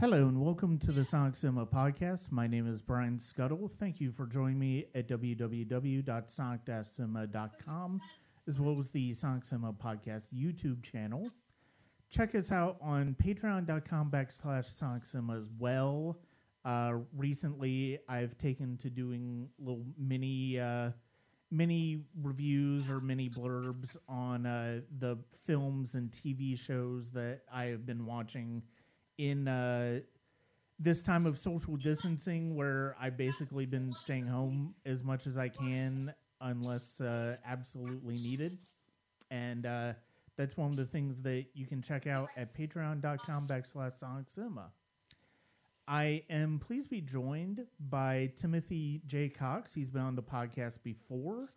Hello and welcome to the Sonic Cinema podcast. My name is Brian Skutle. Thank you for joining me at www.sonic-cinema.com as well as the Sonic Cinema podcast YouTube channel. Check us out on patreon.com backslash Sonic Cinema as well. Uh, recently, I've taken to doing little mini uh, mini reviews or mini blurbs on uh, the films and TV shows that I have been watching in uh, this time of social distancing where I've basically been staying home as much as I can unless uh, absolutely needed. And uh, that's one of the things that you can check out at patreon.com backslash sonic cinema. I am pleased to be joined by Timothy J. Cox. He's been on the podcast before.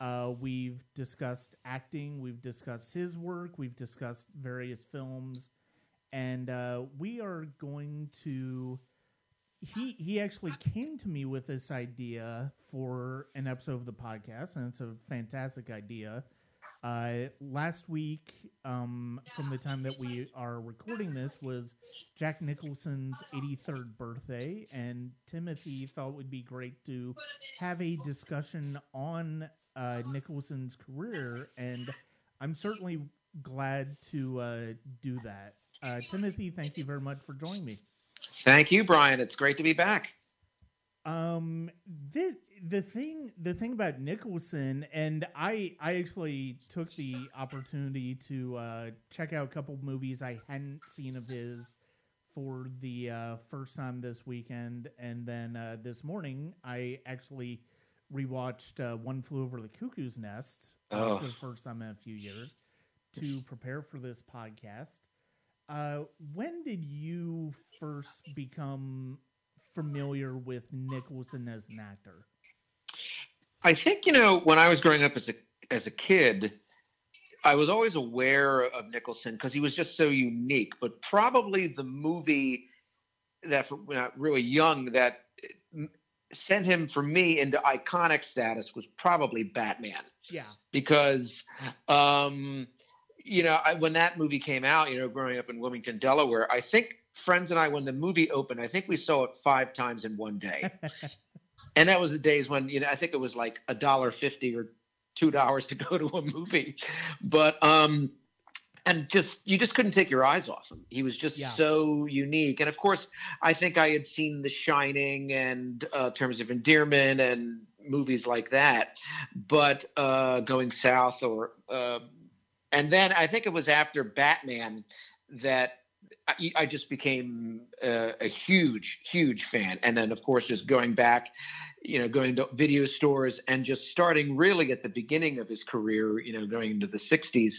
Uh, we've discussed acting, we've discussed his work, we've discussed various films and uh, we are going to. He he actually came to me with this idea for an episode of the podcast, and it's a fantastic idea. Uh, last week, um, from the time that we are recording this, was Jack Nicholson's 83rd birthday, and Timothy thought it would be great to have a discussion on uh, Nicholson's career, and I'm certainly glad to uh, do that. Uh, Timothy, thank you very much for joining me. Thank you, Brian. It's great to be back. Um, the the thing the thing about Nicholson, and I I actually took the opportunity to uh, check out a couple movies I hadn't seen of his for the uh, first time this weekend, and then uh, this morning I actually rewatched uh, One Flew Over the Cuckoo's Nest oh. for the first time in a few years to prepare for this podcast. Uh, when did you first become familiar with Nicholson as an actor? I think you know when I was growing up as a as a kid, I was always aware of Nicholson because he was just so unique. But probably the movie that, for, not really young, that sent him for me into iconic status was probably Batman. Yeah, because um, you know, I, when that movie came out, you know, growing up in Wilmington, Delaware, I think friends and I, when the movie opened, I think we saw it five times in one day. and that was the days when, you know, I think it was like a dollar fifty or two dollars to go to a movie. But um and just you just couldn't take your eyes off him. He was just yeah. so unique. And of course, I think I had seen The Shining and uh, Terms of Endearment and movies like that. But uh, Going South or uh, and then I think it was after Batman that I, I just became a, a, huge, huge fan. And then, of course, just going back, you know, going to video stores and just starting really at the beginning of his career, you know, going into the 60s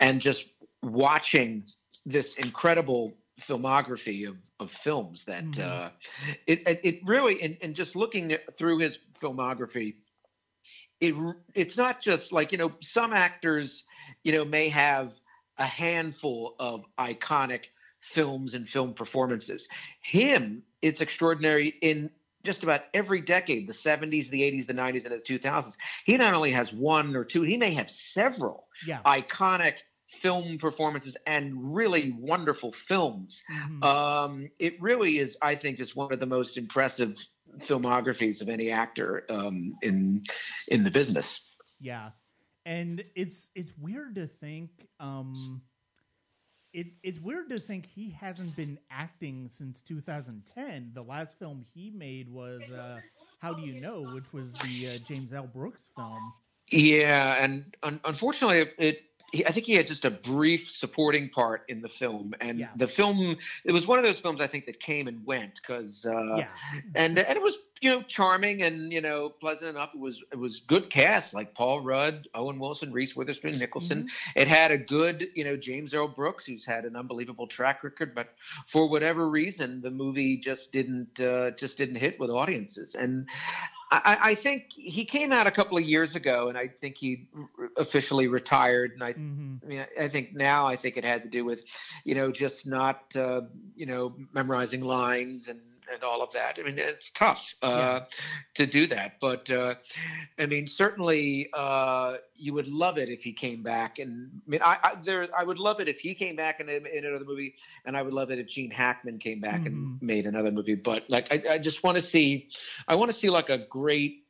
and just watching this incredible filmography of, of films that mm-hmm. uh, it, it really, and, and just looking through his filmography, it, it's not just like, you know, some actors – you know, may have a handful of iconic films and film performances. Him, it's extraordinary in just about every decade the 70s, the 80s, the 90s, and the 2000s. He not only has one or two, he may have several yeah. iconic film performances and really wonderful films. Mm-hmm. Um, it really is, I think, just one of the most impressive filmographies of any actor um, in in the business. Yeah, and it's it's weird to think um it it's weird to think he hasn't been acting since 2010 the last film he made was uh how do you know which was the uh, james l. Brooks film. Yeah and un- unfortunately it he, I think he had just a brief supporting part in the film, and yeah. the film it was one of those films I think that came and went because uh, yeah. and and it was you know charming and you know pleasant enough. It was it was good cast like Paul Rudd, Owen Wilson, Reese Witherspoon, Nicholson. Mm-hmm. It had a good you know James L. Brooks who's had an unbelievable track record, but for whatever reason the movie just didn't uh, just didn't hit with audiences and. I, I, think he came out a couple of years ago, and I think he officially retired. And I, mm-hmm. I mean, I think now I think it had to do with, you know, just not, uh, you know, memorizing lines and and all of that. I mean, it's tough uh, yeah. to do that, but uh, I mean, certainly, uh, you would love it if he came back. And I mean, I, I there, I would love it if he came back in, in another movie, and I would love it if Gene Hackman came back mm-hmm. and made another movie. But like, I, I just want to see, I want to see like a great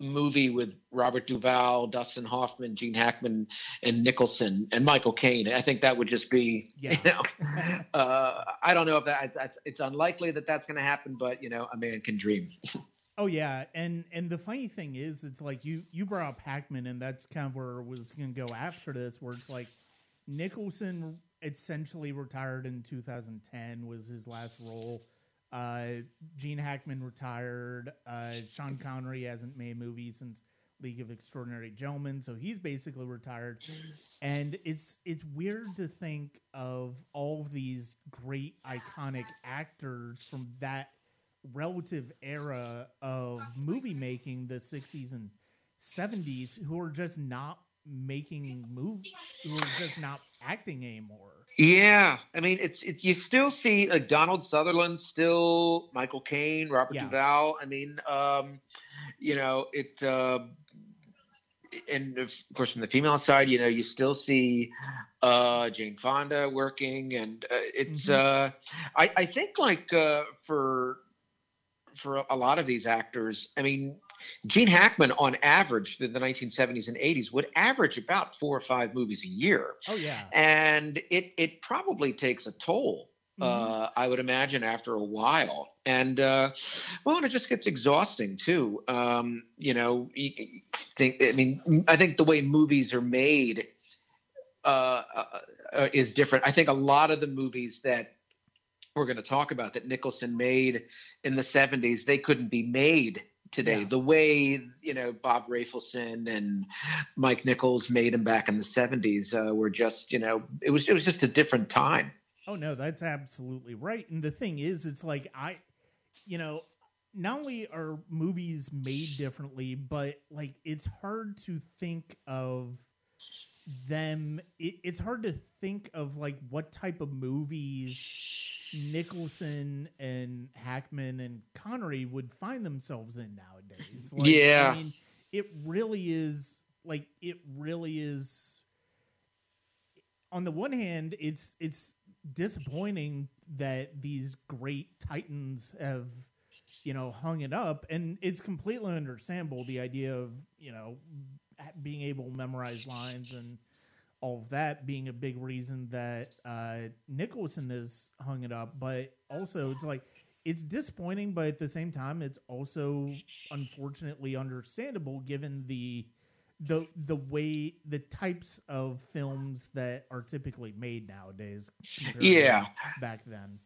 movie with Robert Duvall, Dustin Hoffman, Gene Hackman, and Nicholson and Michael Caine. I think that would just be, yeah. you know, uh, I don't know if that that's it's unlikely that that's going to happen, but you know, a man can dream. Oh yeah, and and the funny thing is, it's like you you brought up Hackman, and that's kind of where it was going to go after this, where it's like Nicholson essentially retired in 2010 was his last role. Uh, Gene Hackman retired. Uh, Sean Connery hasn't made movies since League of Extraordinary Gentlemen, so he's basically retired. And it's it's weird to think of all of these great iconic actors from that relative era of movie making, the 60s and 70s, who are just not making movies, who are just not acting anymore. Yeah, I mean, it's it's you still see uh, Donald Sutherland, still Michael Caine, Robert yeah. Duvall. I mean, um, you know, it. Uh, and of course, from the female side, you know, you still see uh, Jane Fonda working, and uh, it's. Mm-hmm. Uh, I, I think like uh, for for a lot of these actors. I mean, Gene Hackman, on average, in the 1970s and 80s, would average about four or five movies a year. Oh yeah, and it it probably takes a toll. Mm-hmm. Uh, I would imagine after a while, and uh, well, and it just gets exhausting too. Um, you know, think I mean, I think the way movies are made uh, uh is different. I think a lot of the movies that we're going to talk about that Nicholson made in the 70s, they couldn't be made today. Yeah. The way you know Bob Rafelson and Mike Nichols made them back in the 70s uh, were just you know it was it was just a different time. Oh no, that's absolutely right. And the thing is, it's like I, you know, not only are movies made differently, but like it's hard to think of them. It, it's hard to think of like what type of movies Nicholson and Hackman and Connery would find themselves in nowadays. Like, yeah, I mean, it really is like it really is. On the one hand, it's it's disappointing that these great titans have you know hung it up, and it's completely understandable the idea of you know being able to memorize lines and all of that being a big reason that uh, Nicholson has hung it up. But also, it's like it's disappointing, but at the same time, it's also unfortunately understandable given the the the way the types of films that are typically made nowadays. Yeah, back then.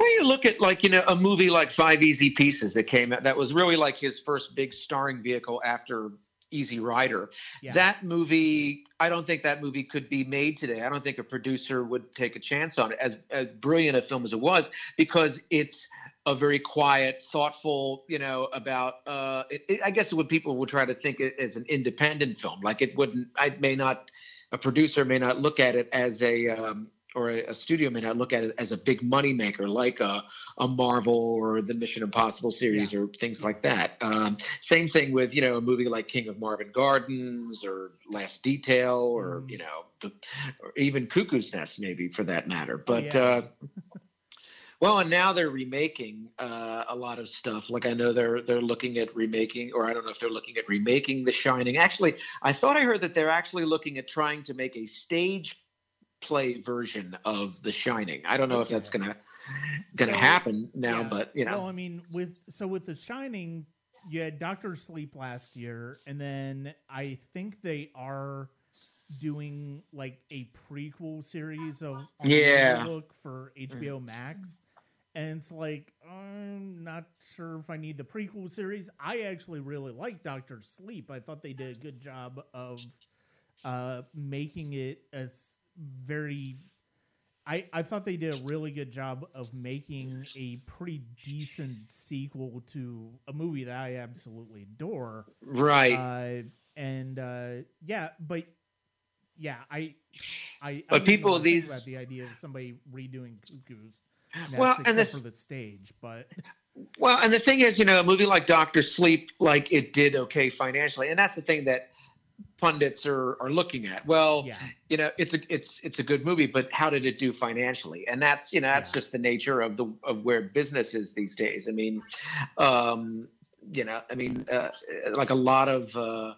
Well, you look at like you know a movie like Five Easy Pieces that came out that was really like his first big starring vehicle after Easy Rider. Yeah. That movie, I don't think that movie could be made today. I don't think a producer would take a chance on it, as, as brilliant a film as it was, because it's a very quiet, thoughtful, you know, about. Uh, it, it, I guess what people would try to think it as an independent film. Like it wouldn't. I may not. A producer may not look at it as a um, or a, a, studio may not look at it as a big money maker like a, a Marvel or the Mission Impossible series yeah. or things like that. Um, same thing with you know a movie like King of Marvin Gardens or Last Detail or mm. you know the, or even Cuckoo's Nest maybe for that matter. Oh, but yeah. uh, well, and now they're remaking uh, a lot of stuff. Like I know they're they're looking at remaking, or I don't know if they're looking at remaking The Shining. Actually, I thought I heard that they're actually looking at trying to make a stage play version of The Shining. I don't know if that's gonna gonna so, happen now, yeah. but you know. Well, I mean, with so with The Shining, you had Doctor Sleep last year, and then I think they are doing like a prequel series of yeah look for HBO Max. And it's like I'm not sure if I need the prequel series. I actually really like Doctor Sleep. I thought they did a good job of uh, making it as very I, I thought they did a really good job of making a pretty decent sequel to a movie that I absolutely adore. Right. Uh, and uh, yeah, but yeah, I I but I people these about the idea of somebody redoing Cuckoos. Well, and the, for the stage, but well, and the thing is, you know, a movie like Doctor Sleep, like it did okay financially, and that's the thing that pundits are are looking at. Well, Yeah. you know, it's a it's it's a good movie, but how did it do financially? And that's you know that's Yeah. just the nature of the of where business is these days. I mean, um, you know, I mean, uh, like a lot of uh,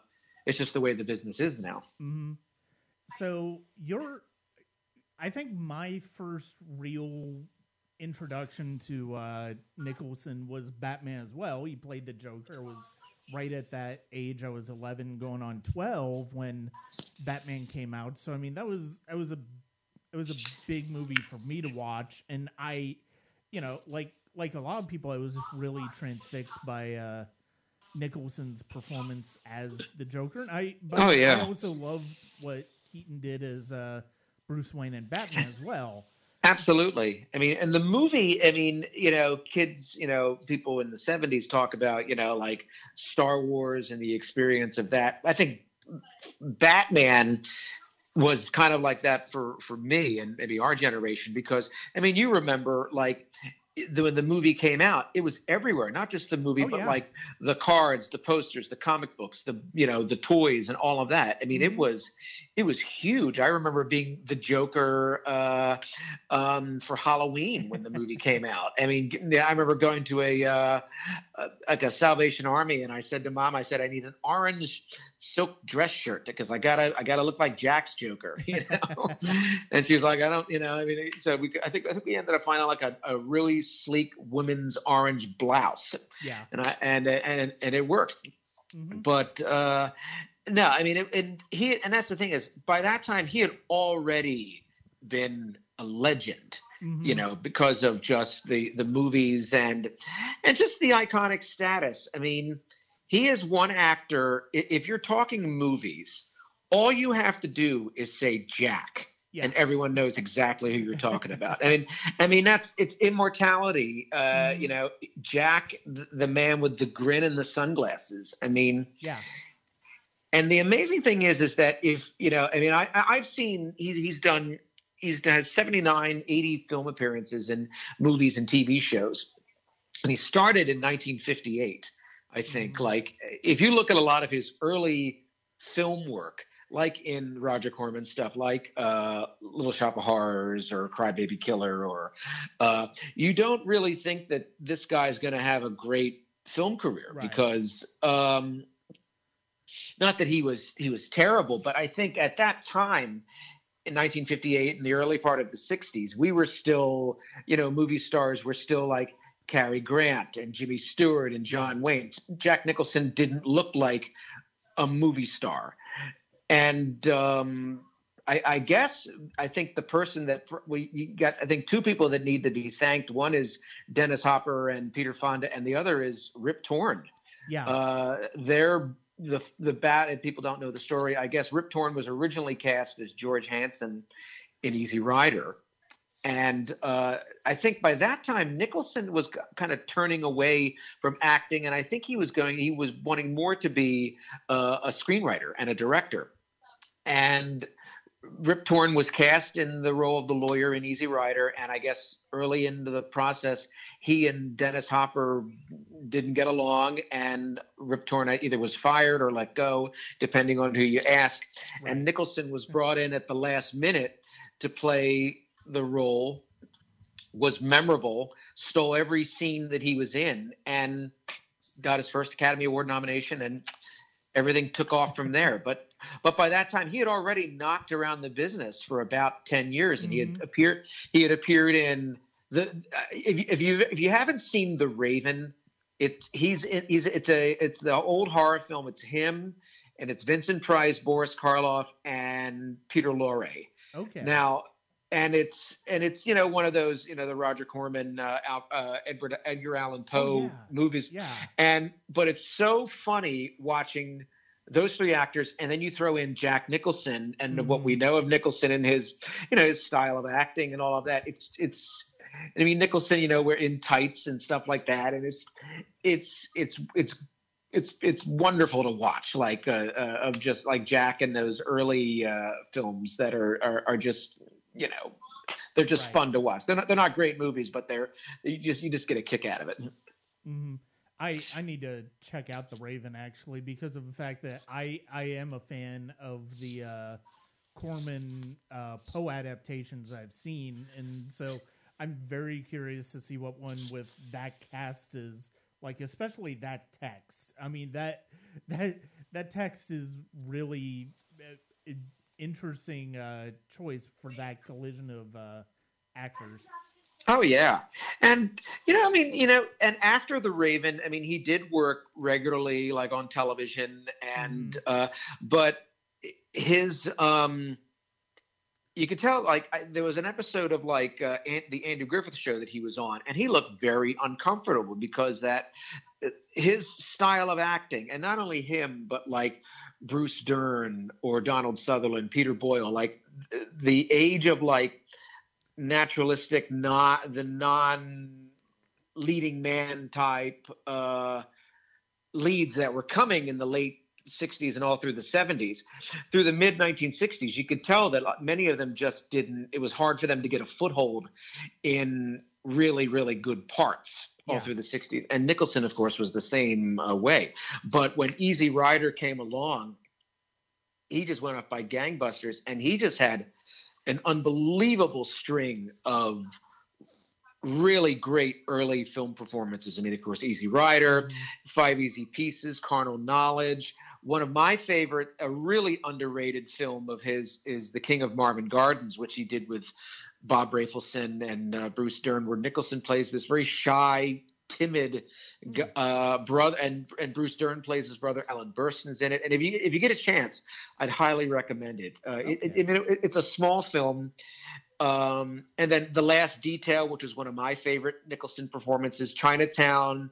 it's just the way the business is now. hmm So your, I think my first real introduction to uh, Nicholson was Batman as well. He played the Joker. Was right at that age. I was eleven, going on twelve when Batman came out. So I mean, that was that was a it was a big movie for me to watch, and I, you know, like like a lot of people, I was just really transfixed by. Uh, Nicholson's performance as the Joker. And I, but Oh, yeah. I also love what Keaton did as uh, Bruce Wayne and Batman as well. Absolutely. I mean, and the movie, I mean, you know, kids, you know, people in the 70s talk about, you know, like Star Wars and the experience of that. I think Batman was kind of like that for for me and maybe our generation because I mean, you remember like the, when the movie came out, it was everywhere. Not just the movie, Oh, but yeah. like the cards, the posters, the comic books, the you know the toys, and all of that. I mean, Mhm. it was it was huge. I remember being the Joker uh, um, for Halloween when the movie came out. I mean, I remember going to a uh, like a Salvation Army, and I said to Mom, I said I need an orange silk dress shirt because I gotta I gotta look like Jack's Joker, you know. and she was like, I don't, you know, I mean, so we I think I think we ended up finding like a, a really sleek women's orange blouse, Yeah. and I and and and it worked hmm but uh no i mean it, and he and that's the thing is by that time he had already been a legend Mm-hmm. you know because of just the the movies and and just the iconic status i mean he is one actor if you're talking movies all you have to do is say jack Yeah. and everyone knows exactly who you're talking about. I mean, I mean that's it's immortality. Uh, Mhm. You know, Jack, the man with the grin and the sunglasses. I mean, yeah. and the amazing thing is, is that if you know, I mean, I, I- I've seen he, he's done he's has 79, 80 film appearances in movies and TV shows, and he started in 1958. I think, Mhm. like, if you look at a lot of his early film work, like in Roger Corman stuff, like uh, Little Shop of Horrors or Crybaby Killer, or uh, you don't really think that this guy's going to have a great film career Right. because um, not that he was he was terrible, but I think at that time in 1958 in the early part of the 60s, we were still, you know, movie stars were still like Cary Grant and Jimmy Stewart and John Wayne. Jack Nicholson didn't look like a movie star. And um, I, I guess I think the person that we you got, I think two people that need to be thanked. One is Dennis Hopper and Peter Fonda, and the other is Rip Torn. Yeah. Uh, they're the the bat. And people don't know the story. I guess Rip Torn was originally cast as George Hanson in Easy Rider, and uh, I think by that time Nicholson was kind of turning away from acting, and I think he was going. He was wanting more to be uh, a screenwriter and a director, and. Rip Torn was cast in the role of the lawyer in Easy Rider, and I guess early into the process, he and Dennis Hopper didn't get along, and Rip Torn either was fired or let go, depending on who you ask. Right. And Nicholson was brought in at the last minute to play the role, was memorable, stole every scene that he was in, and got his first Academy Award nomination, and everything took off from there. But but by that time, he had already knocked around the business for about ten years, and he had Mhm. appeared. He had appeared in the. uh, If, you- if you if you haven't seen The Raven, it's he's he's it's a it's the old horror film. It's him, and it's Vincent Price, Boris Karloff, and Peter Lorre. okay. Now, and it's and it's you know one of those you know the Roger Corman, uh, Al, uh, Edward Edgar Allan Poe Oh, yeah. movies, yeah. and but it's so funny watching those three actors, and then you throw in Jack Nicholson and what Mhm. we know of Nicholson and his you know his style of acting and all of that. It's it's. I mean Nicholson, you know, we're in tights and stuff like that, and it's it's it's it's it's it's wonderful to watch, like uh, uh, of just like Jack and those early uh, films that are, are are just you know they're just Right. fun to watch. They're not they're not great movies, but they're you just you just get a kick out of it. hmm I I need to check out the Raven actually because of the fact that I I am a fan of the uh, Corman uh, Poe adaptations I've seen, and so I'm very curious to see what one with that cast is like, especially that text. I mean that that that text is really uh, interesting uh, choice for that collision of uh, actors. Oh yeah, and you know, I mean, you know, and after the Raven, I mean, he did work regularly, like on television, and mm. uh, but his um, you could tell, like, I, there was an episode of like uh, the Andrew Griffith show that he was on, and he looked very uncomfortable because that his style of acting, and not only him, but like Bruce Dern or Donald Sutherland, Peter Boyle, like the age of like naturalistic, not the non leading man type uh, leads that were coming in the late 60s and all through the 70s. Through the mid 1960s, you could tell that many of them just didn't, it was hard for them to get a foothold in really, really good parts all yeah. through the 60s. And Nicholson, of course, was the same uh, way. But when Easy Rider came along, he just went up by gangbusters and he just had an unbelievable string of really great early film performances. I mean, of course, Easy Rider, mm-hmm. Five Easy Pieces, Carnal Knowledge. One of my favorite, a really underrated film of his is The King of Marvin Gardens, which he did with Bob Rafelson and uh, Bruce Dern, where Nicholson plays this very shy, timid hmm. uh, brother, and and Bruce Dern plays his brother. Ellen Burstyn's in it, and if you if you get a chance, I'd highly recommend it. Uh, okay. it, it, it, it's a small film. Um, and then the last detail, which is one of my favorite Nicholson performances, Chinatown,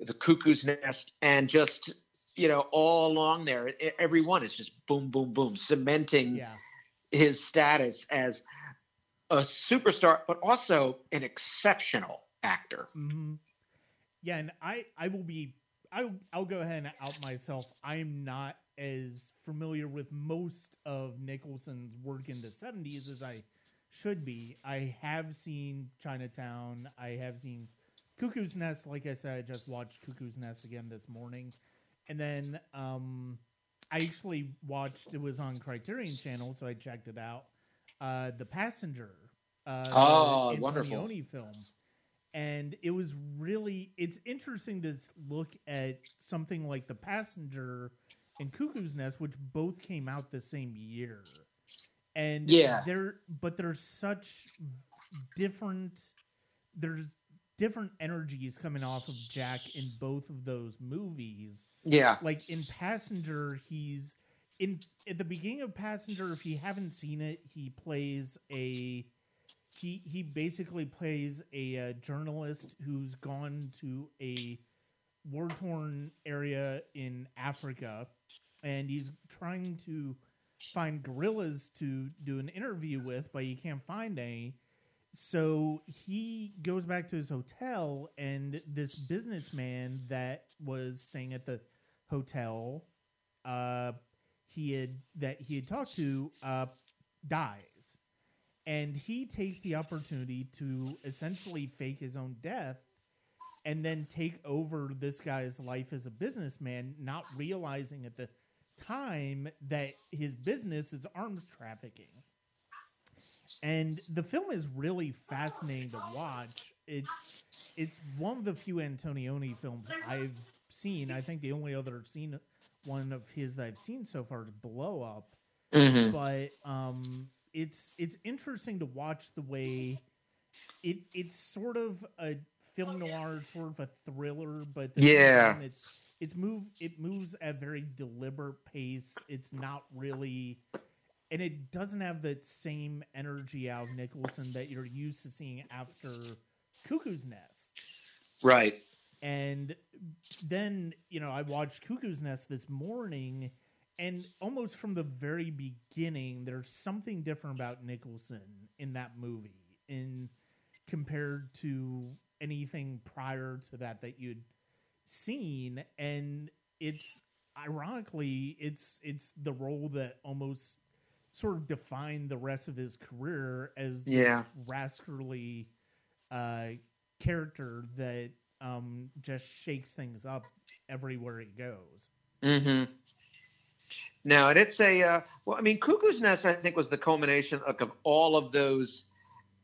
The Cuckoo's Nest, and just you know all along there, every one is just boom, boom, boom, cementing yeah. his status as a superstar, but also an exceptional actor. Mm-hmm. Yeah, and I I will be I I'll go ahead and out myself. I'm not as familiar with most of Nicholson's work in the 70s as I should be. I have seen Chinatown. I have seen Cuckoo's Nest. Like I said, I just watched Cuckoo's Nest again this morning, and then um, I actually watched. It was on Criterion Channel, so I checked it out. Uh, the Passenger. Uh, oh, the wonderful. film. And it was really it's interesting to look at something like the passenger and cuckoo's nest which both came out the same year. And yeah. they're but there's such different there's different energies coming off of jack in both of those movies. Yeah. Like in passenger he's in at the beginning of passenger if you haven't seen it he plays a he he basically plays a uh, journalist who's gone to a war torn area in Africa, and he's trying to find gorillas to do an interview with, but he can't find any. So he goes back to his hotel, and this businessman that was staying at the hotel, uh, he had that he had talked to, uh, dies and he takes the opportunity to essentially fake his own death and then take over this guy's life as a businessman, not realizing at the time that his business is arms trafficking. And the film is really fascinating to watch. It's it's one of the few Antonioni films I've seen. I think the only other seen one of his that I've seen so far is Blow Up. Mm-hmm. But um, it's it's interesting to watch the way it it's sort of a film noir, sort of a thriller, but yeah, it's it's move it moves at a very deliberate pace. It's not really, and it doesn't have the same energy out of Nicholson that you're used to seeing after Cuckoo's Nest. Right. And then you know I watched Cuckoo's Nest this morning and almost from the very beginning, there's something different about Nicholson in that movie, in compared to anything prior to that that you'd seen, and it's ironically, it's it's the role that almost sort of defined the rest of his career as yeah. rascally uh, character that um, just shakes things up everywhere he goes. Mm-hmm. No, and it's a uh, well. I mean, Cuckoo's Nest, I think, was the culmination of, of all of those.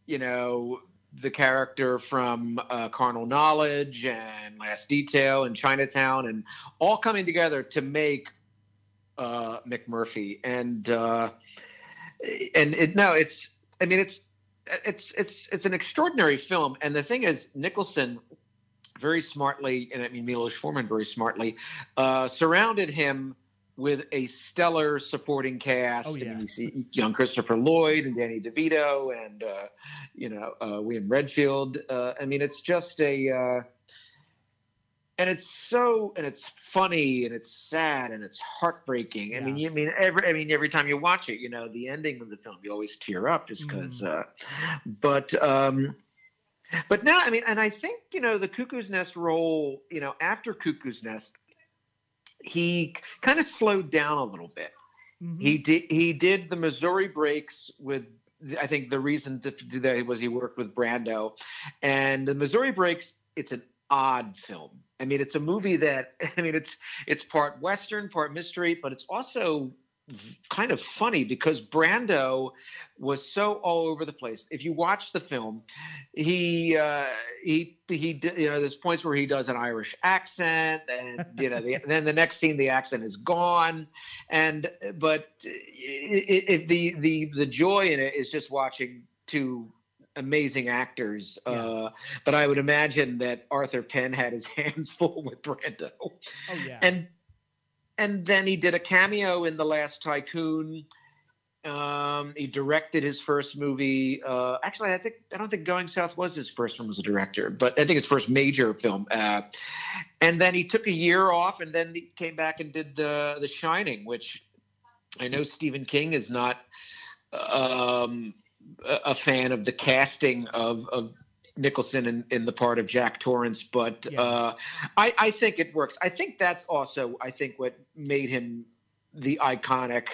You know, the character from uh, Carnal Knowledge and Last Detail and Chinatown, and all coming together to make uh, McMurphy. And uh, and it no, it's. I mean, it's it's it's it's an extraordinary film. And the thing is, Nicholson very smartly, and I mean Milos Forman very smartly, uh, surrounded him with a stellar supporting cast. Oh, yeah. I mean, you see young Christopher Lloyd and Danny DeVito and uh, you know uh, William Redfield. Uh, I mean, it's just a. Uh, and it's so, and it's funny, and it's sad, and it's heartbreaking. I mean, you I mean every, I mean every time you watch it, you know the ending of the film, you always tear up just because. Mm. Uh, but um, but now, I mean, and I think you know the Cuckoo's Nest role. You know, after Cuckoo's Nest, he kind of slowed down a little bit. Mhm. He did he did the Missouri breaks with. I think the reason to do that was he worked with Brando, and the Missouri breaks. It's an odd film. I mean, it's a movie that I mean, it's it's part western, part mystery, but it's also kind of funny because Brando was so all over the place. If you watch the film, he uh, he he you know there's points where he does an Irish accent, and you know the, then the next scene the accent is gone, and but it, it, the the the joy in it is just watching two amazing actors. Yeah. Uh, but I would imagine that Arthur Penn had his hands full with Brando Oh yeah. and and then he did a cameo in the last tycoon. Um, he directed his first movie uh, actually i think i don't think going south was his first film as a director but i think his first major film uh, and then he took a year off and then he came back and did the the shining which i know stephen king is not um, a fan of the casting of, of Nicholson in, in the part of Jack Torrance, but Yeah. uh, I, I think it works. I think that's also I think what made him the iconic.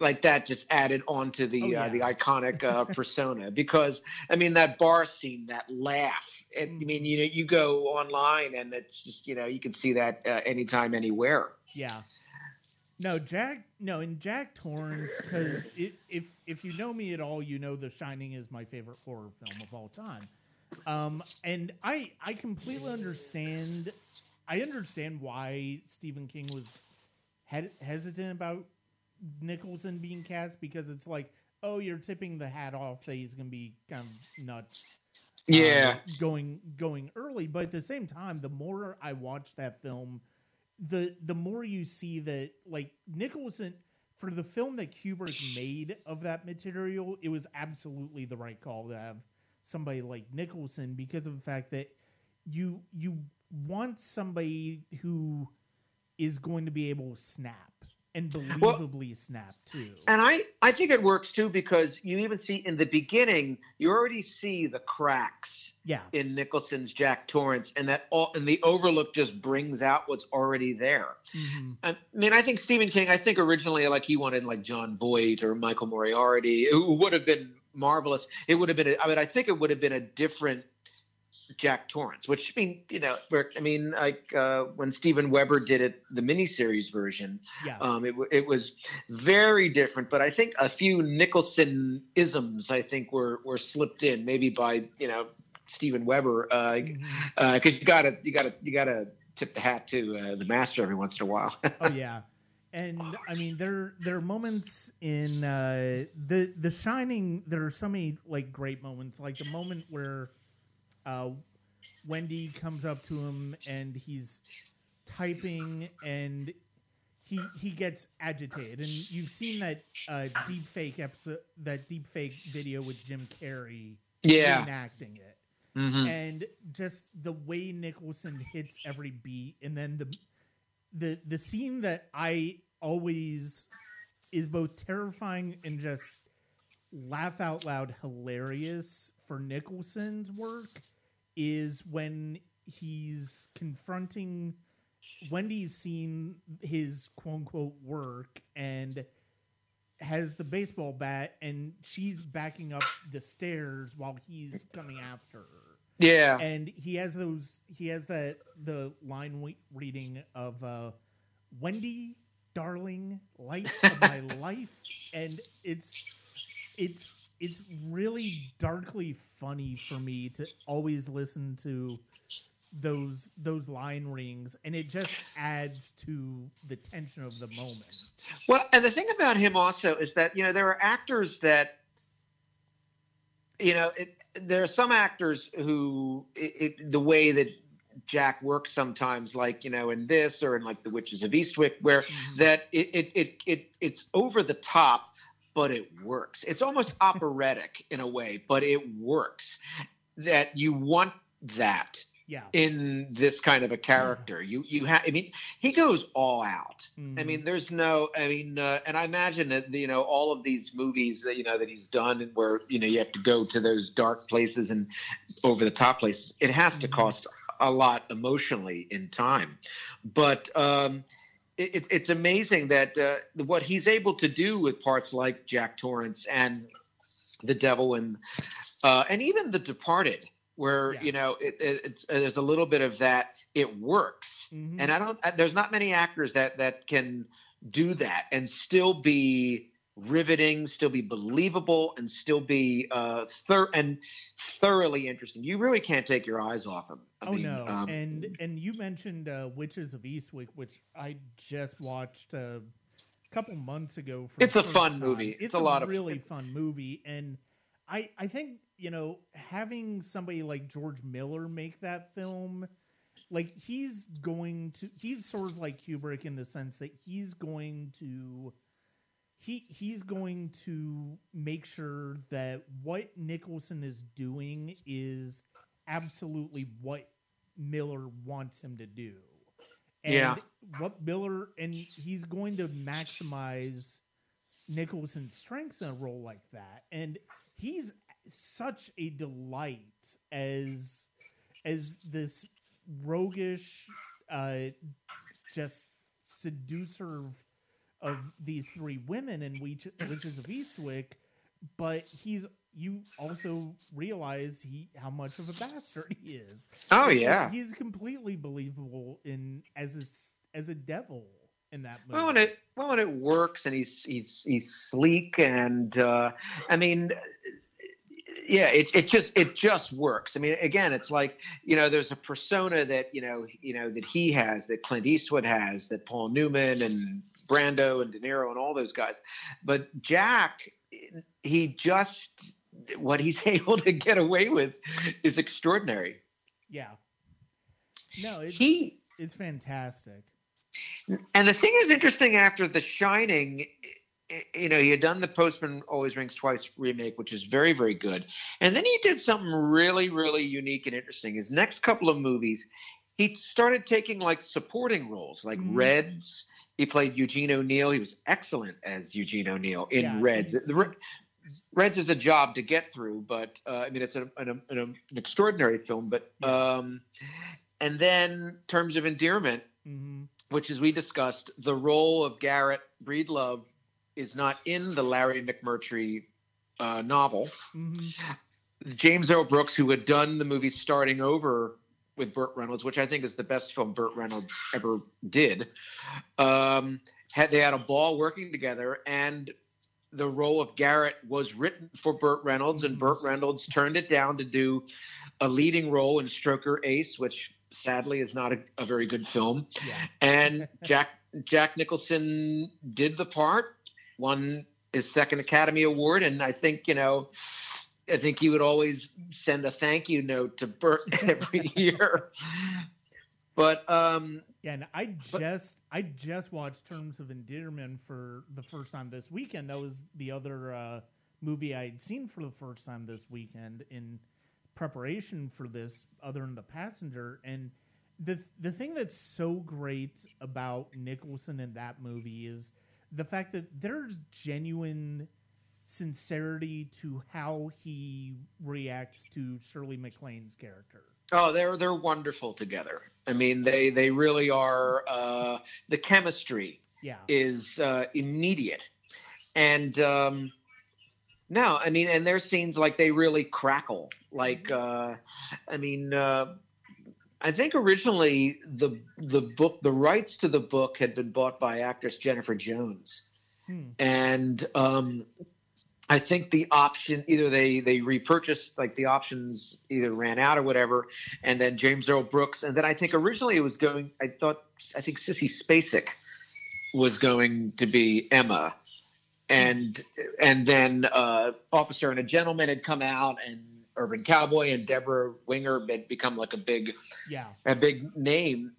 Like that just added on to the Oh, yeah. uh, the iconic uh, persona because I mean that bar scene, that laugh. It, I mean, you know, you go online and it's just you know you can see that uh, anytime, anywhere. Yeah. No, Jack. No, in Jack Torrance, because if if you know me at all, you know The Shining is my favorite horror film of all time. Um, and I I completely understand. I understand why Stephen King was he- hesitant about Nicholson being cast because it's like, oh, you're tipping the hat off that he's going to be kind of nuts uh, going going early. But at the same time, the more I watch that film, the the more you see that like Nicholson for the film that Kubrick made of that material, it was absolutely the right call to have somebody like Nicholson because of the fact that you you want somebody who is going to be able to snap and believably snap too. And I, I think it works too because you even see in the beginning, you already see the cracks yeah. in Nicholson's Jack Torrance, and that all, and the Overlook just brings out what's already there. Mhm. I mean, I think Stephen King. I think originally, like he wanted like Jon Voight or Michael Moriarty, who would have been marvelous. It would have been. A, I mean, I think it would have been a different Jack Torrance. Which I mean, you know, where I mean, like uh, when Steven Weber did it, the miniseries version. Yeah. Um, it, it was very different, but I think a few Nicholson isms I think were, were slipped in, maybe by you know Steven Weber, because uh, 'cause you gotta you gotta you gotta tip the hat to uh, the master every once in a while. oh yeah and i mean there there are moments in uh the the shining there are so many like great moments like the moment where uh wendy comes up to him and he's typing and he he gets agitated and you've seen that uh deep fake episode that deep fake video with jim carrey yeah. reenacting it Mhm. and just the way Nicholson hits every beat, and then the the the scene that I always is both terrifying and just laugh out loud hilarious for Nicholson's work is when he's confronting Wendy's seen his quote unquote work and has the baseball bat and she's backing up the stairs while he's coming after her Yeah. and he has those. He has that the line reading of uh, Wendy, darling, light of my life, and it's it's it's really darkly funny for me to always listen to those those line rings, and it just adds to the tension of the moment. Well, and the thing about him also is that you know there are actors that you know it, there are some actors who it, it, the way that Jack works sometimes, like you know in this or in like The Witches of Eastwick, where mm-hmm. that it it it, it it's over the top, but it works. It's almost operatic in a way, but it works. That you want that Yeah, in this kind of a character. You you have. I mean, he goes all out. I Mhm. mean, there's no. I mean, uh, and I imagine that you know all of these movies that you know that he's done, and where you know you have to go to those dark places and over the top places. It has to Mhm. cost a lot emotionally in time, but. um it, it- it's amazing that uh, what he's able to do with parts like Jack Torrance and The Devil and uh, and even The Departed, where Yeah. you know it, it, it's there's a little bit of that. It works, Mhm. and I don't. There's not many actors that that can do that and still be riveting, still be believable, and still be uh, thir- and thoroughly interesting. You really can't take your eyes off him. I oh mean, no, um, and and you mentioned uh, Witches of Eastwick, which I just watched a couple months ago. For It's a fun time. movie. It's, It's a lot of- really fun movie, and I I think you know having somebody like George Miller make that film, like he's going to he's sort of like Kubrick in the sense that he's going to. He, he's going to make sure that what Nicholson is doing is absolutely what Miller wants him to do. And Yeah. what Miller and he's going to maximize Nicholson's strengths in a role like that. And he's such a delight as as this roguish uh just seducer of, of these three women in Witch, Witches of Eastwick, but he's you also realize he how much of a bastard he is. oh yeah. he's completely believable in as a as a devil in that movie. Well, and it well, and it works, and he's he's he's sleek, and uh, I mean, yeah, it it just it just works. I mean, again, it's like you know, there's a persona that you know you know that he has, that Clint Eastwood has, that Paul Newman and Brando and De Niro and all those guys, but Jack, he just what he's able to get away with is extraordinary. yeah. No, it's He it's fantastic. And the thing is interesting after The Shining, you know, he had done the Postman Always Rings Twice remake, which is very, very good. And then he did something really, really unique and interesting. His next couple of movies, he started taking like supporting roles, like Mhm. Reds. He played Eugene O'Neill. He was excellent as Eugene O'Neill in Yeah, Reds. he- The Re- Reds is a job to get through, but uh, I mean, it's an, an, an, an extraordinary film. But um, and then Terms of Endearment hmm which, as we discussed, the role of Garrett Breedlove is not in the Larry McMurtry uh, novel. hmm James L. Brooks, who had done the movie Starting Over with Burt Reynolds, which I think is the best film Burt Reynolds ever did, um, had they had a ball working together, and the role of Garrett was written for Burt Reynolds, and Burt Reynolds turned it down to do a leading role in Stroker Ace, which sadly is not a, a very good film Yeah. and Jack Jack Nicholson did the part, won his second Academy Award, and I think you know, I think he would always send a thank you note to Burt every year. But um, Yeah, and I But- just I just watched Terms of Endearment for the first time this weekend. That was the other uh, movie I had seen for the first time this weekend in preparation for this, other than The Passenger. And the the thing that's so great about Nicholson in that movie is the fact that there's genuine sincerity to how he reacts to Shirley MacLaine's character. oh, they're they're wonderful together. I mean, they they really are. Uh, the chemistry Yeah. is uh, immediate, and um, No, I mean, and their scenes like they really crackle. Like, Mm-hmm. uh, I mean, uh, I think originally the the book, the rights to the book had been bought by actress Jennifer Jones, Hmm. and um, I think the option either they they repurchased like the options either ran out or whatever, and then James L. Brooks, and then I think originally it was going. I thought I think Sissy Spacek was going to be Emma, and and then uh, Officer and a Gentleman had come out, and Urban Cowboy and Debra Winger had become like a big Yeah. a big name.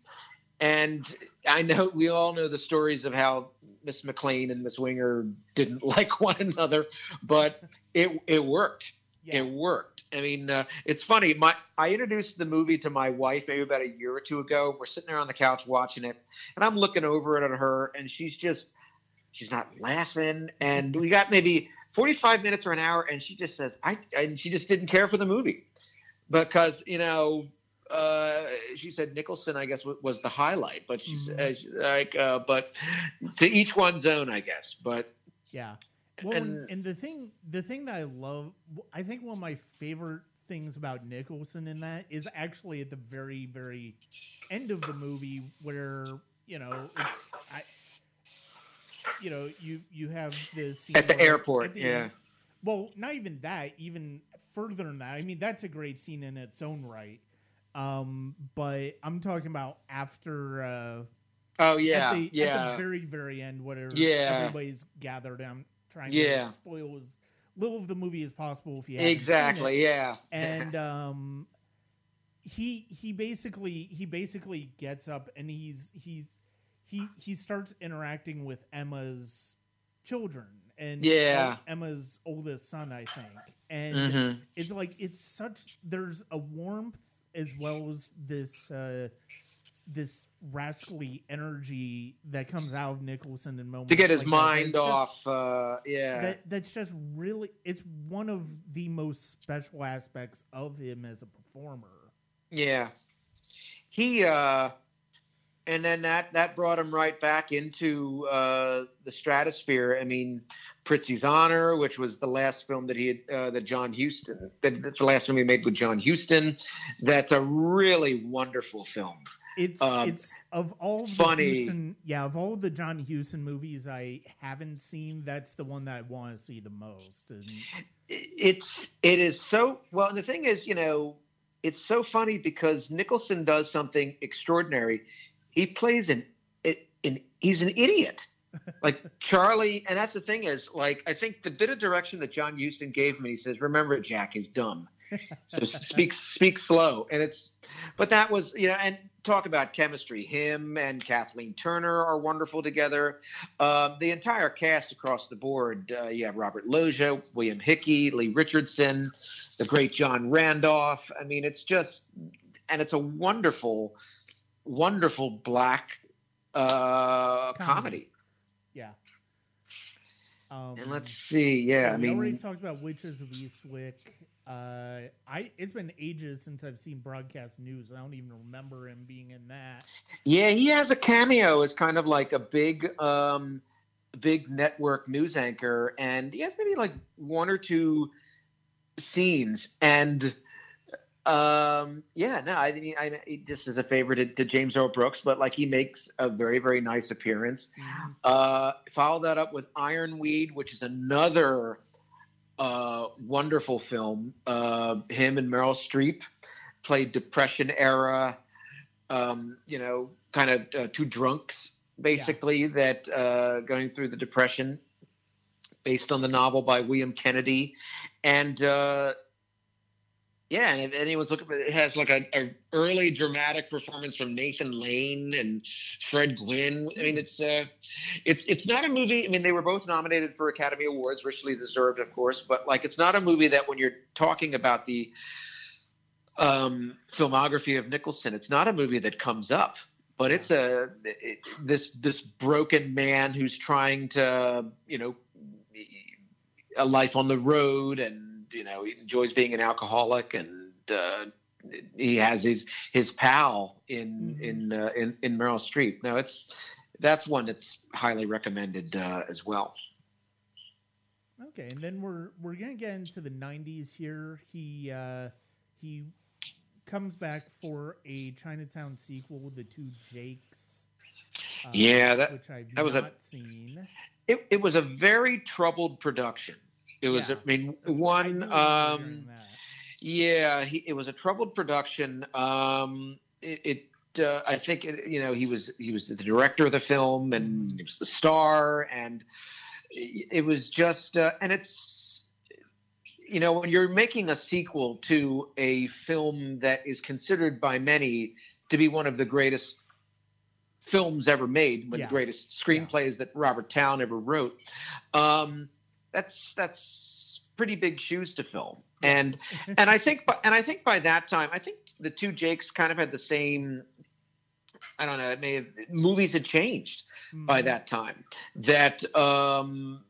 And I know we all know the stories of how Miss MacLaine and Miss Winger didn't like one another, but it it worked. Yeah. It worked. I mean, uh, it's funny. My I introduced the movie to my wife maybe about a year or two ago. We're sitting there on the couch watching it, and I'm looking over it at her, and she's just she's not laughing. And we got maybe 45 minutes or an hour, and she just says, "I," and she just didn't care for the movie because you know. Uh, she said Nicholson, I guess, was the highlight, but she's, Mhm. uh, like, uh, but to each one's own, I guess. But Yeah. Well, and, And- and the thing, the thing that I love, I think one of my favorite things about Nicholson in that is actually at the very, very end of the movie where you know it's, I, you know, you you have the scene at the airport, at the yeah, well, not even that. Even further than that. I mean, that's a great scene in its own right. Um, but I'm talking about after. Uh, oh yeah, at the, yeah, At the very, very end, where Yeah. everybody's gathered down trying Yeah. to spoil as little of the movie as possible if you exactly, yeah, And um, he he basically he basically gets up and he's he's he he starts interacting with Emma's children and Yeah. Emma's oldest son, I think, and Mhm. it's like it's such there's a warmth as well as this uh this rascally energy that comes out of Nicholson in moments to get his like mind It's just- off. uh, yeah, that that's just really it's one of the most special aspects of him as a performer. Yeah. He uh and then that that brought him right back into uh the stratosphere. I mean, Prizzi's Honor, which was the last film that he had uh that John Huston that, that's the last film he made with John Huston. That's a really wonderful film. It's Um, it's of all the funny. Huston, yeah, of all the John Huston movies I haven't seen, that's the one that I want to see the most. And it's it is so well and the thing is you know it's so funny because nicholson does something extraordinary he plays an an he's an idiot. Like charlie and that's the thing is like i think the bit of direction that john Huston gave me he says remember jack is dumb. So speak speak slow. And it's but that was you know and talk about chemistry. Him and kathleen turner are wonderful together. Um, the entire cast across the board uh, you have robert loggia william hickey lee richardson the great john randolph. I mean it's just and it's a wonderful wonderful black uh, Comedy. comedy. yeah. Um, and let's see yeah i we already mean talked about Witches of Eastwick. Uh, I it's been ages since I've seen broadcast news. I don't even remember him being in that. Yeah, he has a cameo as kind of like a big, um, big network news anchor, and he has maybe like one or two scenes. And um, yeah, no, I mean, I just as a favor to, to James L. Brooks, but like he makes a very, very nice appearance. Uh, follow that up with Ironweed, which is another uh, wonderful film. Uh, him and Meryl Streep played Depression era, um, you know, kind of uh, two drunks basically that uh, going through the Depression, based on the novel by William Kennedy, and. Uh, yeah, and if anyone's looking, it has like a, early dramatic performance from Nathan Lane and Fred Gwynne. I mean, it's uh, it's it's not a movie. I mean, they were both nominated for Academy Awards, richly deserved, of course. But like, it's not a movie that when you're talking about the um, filmography of Nicholson, it's not a movie that comes up. But it's a it, this this broken man who's trying to you know a life on the road and you know he enjoys being an alcoholic and uh, he has his his pal in Mhm. in, uh, in in Meryl Streep. Now it's that's one that's highly recommended uh, as well. Okay, and then we're we're gonna get into the '90s here. He uh, he comes back for a Chinatown sequel, The Two Jakes. Uh, yeah, that which I've that was a, seen. It it was a very troubled production. It was, Yeah. I mean, I one. hearing Um, yeah, he, it was a troubled production. Um, it. it uh, I think it, you know he was he was the director of the film and he was the star and it was just uh, and it's you know when you're making a sequel to a film that is considered by many to be one of the greatest films ever made, one of the greatest screenplays that Robert Towne ever wrote. Um, that's that's pretty big shoes to fill, and and I think by, and I think by that time, I think the two Jakes kind of had the same. I don't know. It may have movies had changed by Mhm. that time. That um,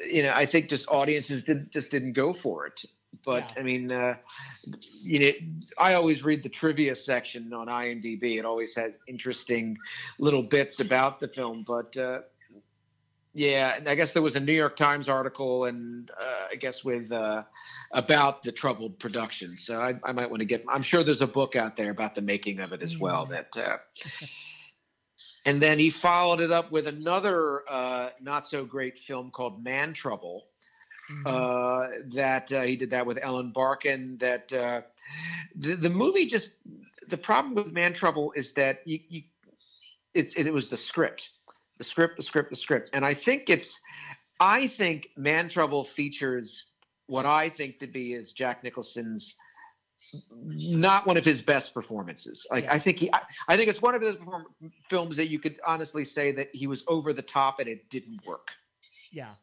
you know, I think just audiences did, just didn't go for it. But Yeah. I mean, uh, you know, I always read the trivia section on IMDb. It always has interesting little bits about the film. But uh, yeah, and I guess there was a New York Times article, and uh, I guess with uh, about the troubled production. So I, I might want to get. I'm sure there's a book out there about the making of it as well. Mm. That. Uh, and then he followed it up with another uh, not so great film called Man Trouble. Mhm. Uh, that uh, he did that with Ellen Barkin. That uh, the, the movie just the problem with Man Trouble is that you, you it's it, was the script, the script, the script, the script, and I think it's I think Man Trouble features what I think to be is Jack Nicholson's not one of his best performances. Like Yeah. I think he, I, I think it's one of those perform- films that you could honestly say that he was over the top and it didn't work. yeah,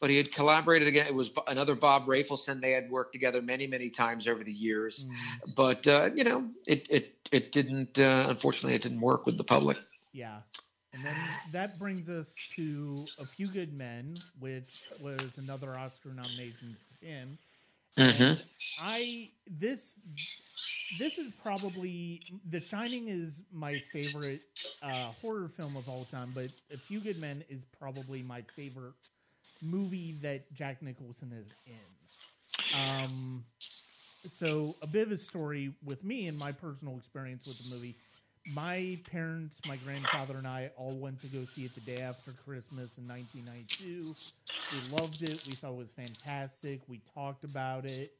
But he had collaborated again. It was another Bob Rafelson. They had worked together many, many times over the years. Mm, But uh, you know, it it it didn't. Uh, unfortunately, it didn't work with the public. Yeah. And then that brings us to A Few Good Men, which was another Oscar nomination for him. Mhm. I this this is probably The Shining is my favorite uh, horror film of all time, but A Few Good Men is probably my favorite movie that Jack Nicholson is in. Um, so a bit of a story with me and my personal experience with the movie. My parents, my grandfather, and I all went to go see it the day after Christmas in 1992. We loved it. We thought it was fantastic. We talked about it.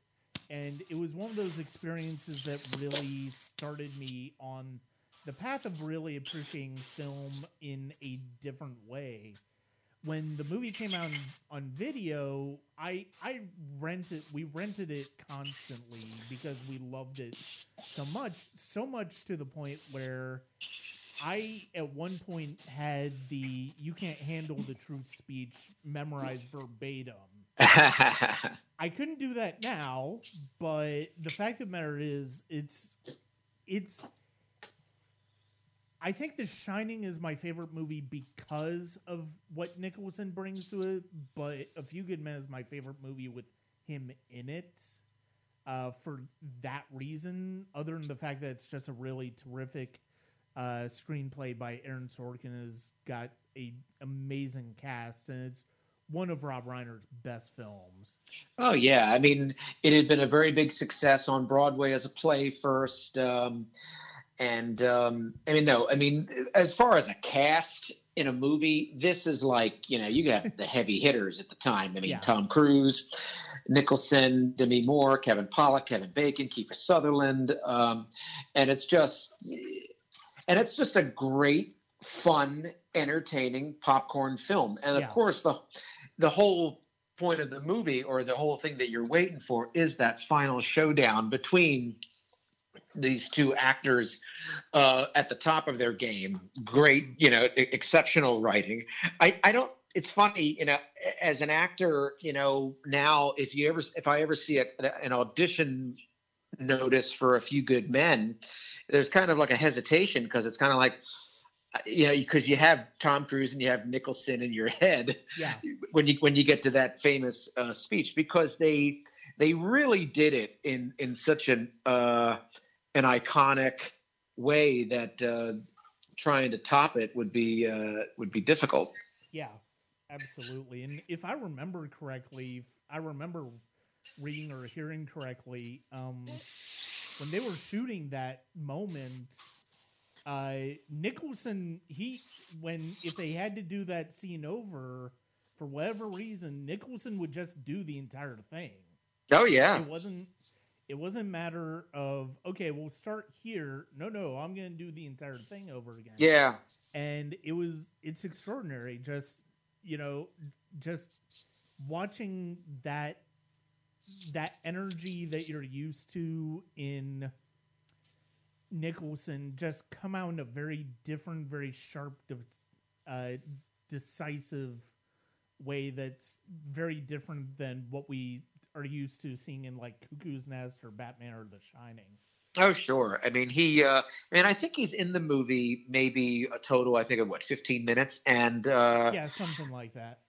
And it was one of those experiences that really started me on the path of really appreciating film in a different way. When the movie came out on, video, I I rented we rented it constantly because we loved it so much, so much to the point where I at one point had the "you can't handle the truth" speech memorized verbatim. I couldn't do that now, but the fact of the matter is, it's it's. I think The Shining is my favorite movie because of what Nicholson brings to it, but A Few Good Men is my favorite movie with him in it. Uh, for that reason, other than the fact that it's just a really terrific uh, screenplay by Aaron Sorkin, has got a amazing cast, and it's one of Rob Reiner's best films. Oh yeah, I mean, it had been a very big success on Broadway as a play first, um, and um, I mean, no, I mean, as far as a cast in a movie, this is like you know, you got the heavy hitters at the time. I mean, Yeah. Tom Cruise, Nicholson, Demi Moore, Kevin Pollak, Kevin Bacon, Kiefer Sutherland, um, and it's just, and it's just a great, fun, entertaining popcorn film. And of course, the the whole point of the movie or the whole thing that you're waiting for is that final showdown between these two actors uh, at the top of their game. Great, you know, exceptional writing. I, I don't. It's funny, you know, as an actor, you know, now if you ever, if I ever see a, an audition notice for a few good men, there's kind of like a hesitation because it's kind of like, you know, because you have Tom Cruise and you have Nicholson in your head Yeah, when you when you get to that famous uh, speech because they they really did it in in such an uh, an iconic way that uh, trying to top it would be uh, would be difficult. yeah. Absolutely. And if I remember correctly, I remember reading or hearing correctly, um, when they were shooting that moment, uh, Nicholson, he, when, if they had to do that scene over, for whatever reason, Nicholson would just do the entire thing. Oh, yeah. It wasn't, it wasn't a matter of, okay, we'll start here. No, no, I'm going to do the entire thing over again. Yeah. And it was, it's extraordinary. Just, you know, just watching that that energy that you're used to in Nicholson just come out in a very different, very sharp, uh, decisive way that's very different than what we are used to seeing in like Cuckoo's Nest or Batman or The Shining. Oh, sure. I mean, he, uh, I mean I think he's in the movie maybe a total, I think of what, 15 minutes. And, uh, yeah, something like that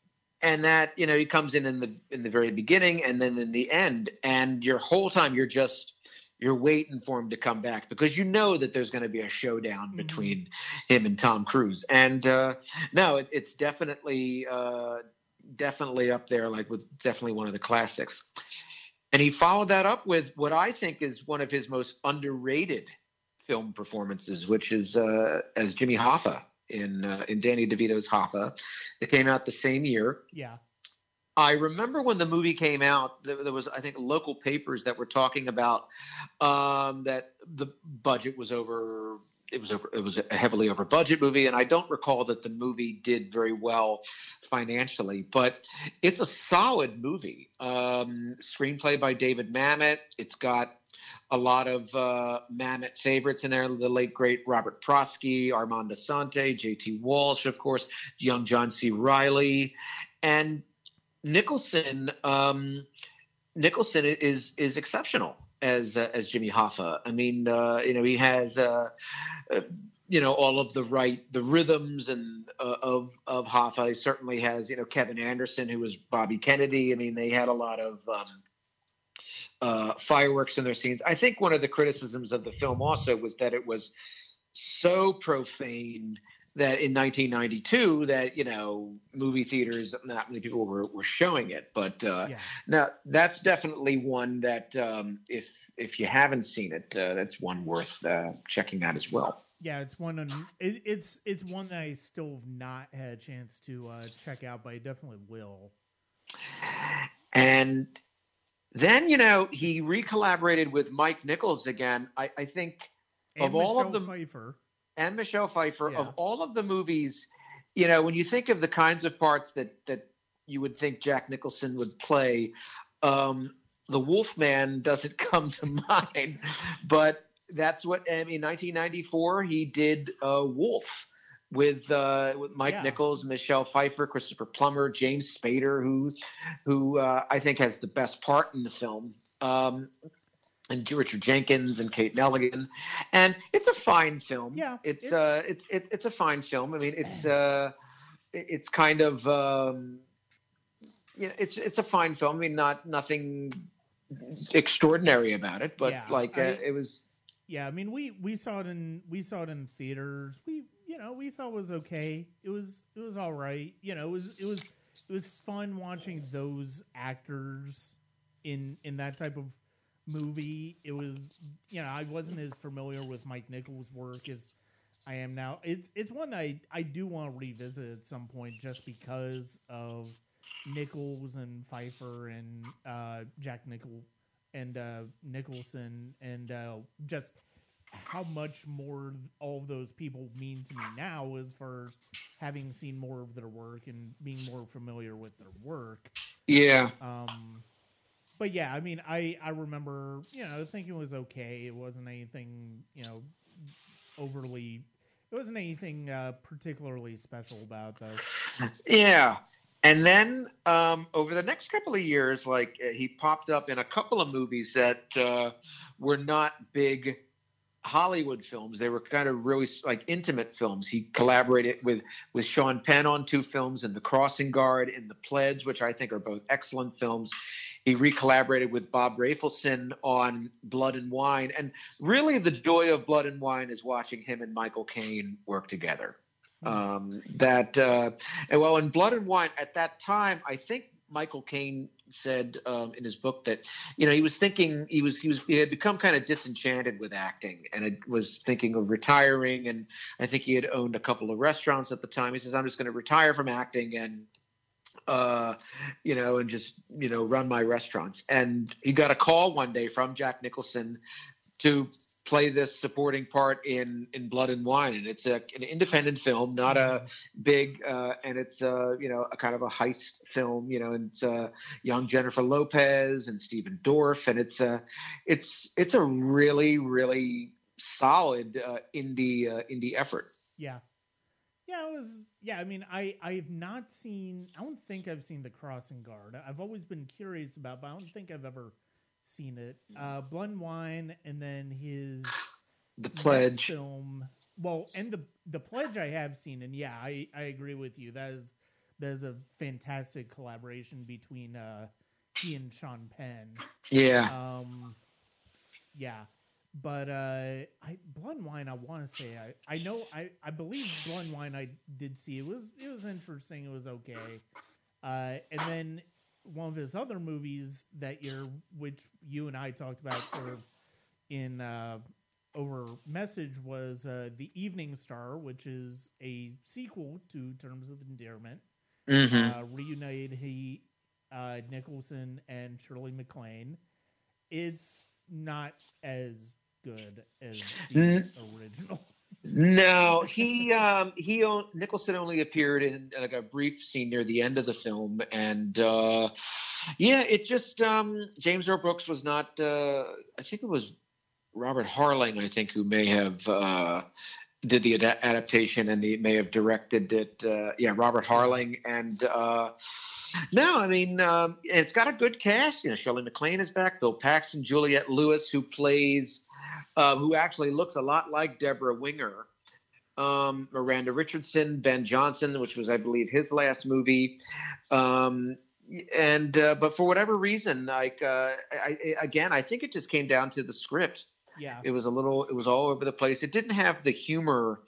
and that you know he comes in in the in the very beginning and then in the end and your whole time you're just you're waiting for him to come back because you know that there's going to be a showdown mm-hmm. between him and Tom Cruise and uh, no it, it's definitely uh, definitely up there like with definitely one of the classics and he followed that up with what I think is one of his most underrated film performances which is uh, as Jimmy Hoffa in uh, in Danny DeVito's Hoffa. It came out the same year. Yeah. I remember when the movie came out, there, there was I think local papers that were talking about um, that the budget was over. It was over. It was a heavily over budget movie, and I don't recall that the movie did very well financially. But it's a solid movie. Um, screenplay by David Mamet. It's got a lot of uh, Mamet favorites in there. The late great Robert Prosky, Armand Assante, J.T. Walsh, of course, young John C. Reilly, and Nicholson. Um, Nicholson is is exceptional as uh, as Jimmy Hoffa. I mean, uh, you know, he has. Uh, uh, you know all of the right the rhythms and uh, of of Hoffa. He certainly has you know Kevin Anderson who was Bobby Kennedy. I mean they had a lot of um, uh, fireworks in their scenes. I think one of the criticisms of the film also was that it was so profane that in 1992 that you know movie theaters not many people were, were showing it but uh, yeah. now that's definitely one that um, if if you haven't seen it uh, that's one worth uh, checking out as well yeah it's one it, it's it's one that i still have not had a chance to uh, check out but i definitely will and then you know he recollaborated with Mike Nichols again. I, I think and of Michelle all of them Pfeiffer. And Michelle Pfeiffer Yeah. of all of the movies, you know, when you think of the kinds of parts that that you would think Jack Nicholson would play, um, the Wolfman doesn't come to mind, but that's what I mean. 1994, he did uh, Wolf with uh, with Mike Yeah. Nichols, Michelle Pfeiffer, Christopher Plummer, James Spader, who who uh, I think has the best part in the film. Um, and Richard Jenkins and Kate Nelligan, and it's a fine film. Yeah, it's it's- uh, it's it, it's a fine film. I mean, it's uh, it's kind of um, you know, it's it's a fine film. I mean, not nothing extraordinary about it, but Yeah, like uh, I- it was. Yeah, I mean we we saw it in we saw it in theaters. We you know we thought it was okay. It was it was all right. You know it was it was it was fun watching those actors in in that type of movie. It was you know I wasn't as familiar with Mike Nichols' work as I am now. It's it's one that I I do want to revisit at some point just because of Nichols and Pfeiffer and uh, Jack Nichol and uh, Nicholson and uh, just how much more all of those people mean to me now as far as having seen more of their work and being more familiar with their work. Yeah, Um, but yeah, I mean, I I remember you know thinking it was okay. It wasn't anything you know overly. It wasn't anything uh, particularly special about though. Yeah. And then um, over the next couple of years, like uh, he popped up in a couple of movies that uh, were not big Hollywood films. They were kind of really like intimate films. He collaborated with with Sean Penn on two films, in The Crossing Guard, in The Pledge, which I think are both excellent films. He recollaborated with Bob Rafelson on Blood and Wine, and really the joy of Blood and Wine is watching him and Michael Caine work together. Um, that uh, and well, in Blood and Wine at that time, I think Michael Caine said um, in his book that you know he was thinking he was he was he had become kind of disenchanted with acting and it was thinking of retiring and I think he had owned a couple of restaurants at the time. He says I'm just going to retire from acting and uh, you know, and just you know run my restaurants. And he got a call one day from Jack Nicholson to play this supporting part in in Blood and Wine, and it's a, an independent film, not a big, uh, and it's a, you know a kind of a heist film, you know, and it's uh, young Jennifer Lopez and Stephen Dorff, and it's a it's it's a really really solid uh, indie uh, indie effort. Yeah, yeah, it was. Yeah, I mean, I I've not seen. I don't think I've seen The Crossing Guard. I've always been curious about, but I don't think I've ever seen it. Uh, Blood and Wine, and then his The Pledge. film. Well, and the the pledge I have seen, and yeah, I I agree with you. That is that is a fantastic collaboration between uh, he and Sean Penn. Yeah, Um, yeah, but uh, I Blood and Wine. I want to say I I know I I believe Blood and Wine. I did see it was it was interesting. It was okay. Uh, and then one of his other movies that year, which you and I talked about sort of in uh, over message, was uh, the Evening Star, which is a sequel to Terms of Endearment. hmm Uh, reunited he, uh, Nicholson and Shirley MacLaine. It's not as good as the Mm. original. No, he um, he Nicholson only appeared in like a brief scene near the end of the film, and uh, yeah, it just um, James L. Brooks was not. Uh, I think it was Robert Harling, I think, who may have uh, did the ad- adaptation and he may have directed it. Uh, yeah, Robert Harling, and uh, no, I mean um, it's got a good cast. You know, Shirley MacLaine is back, Bill Paxton, Juliette Lewis, who plays uh, who actually looks a lot like Debra Winger. Um, Miranda Richardson, Ben Johnson, which was, I believe, his last movie. Um, and uh, but for whatever reason, like uh, I, I, again, I think it just came down to the script. Yeah, It was a little, it was all over the place. It didn't have the humor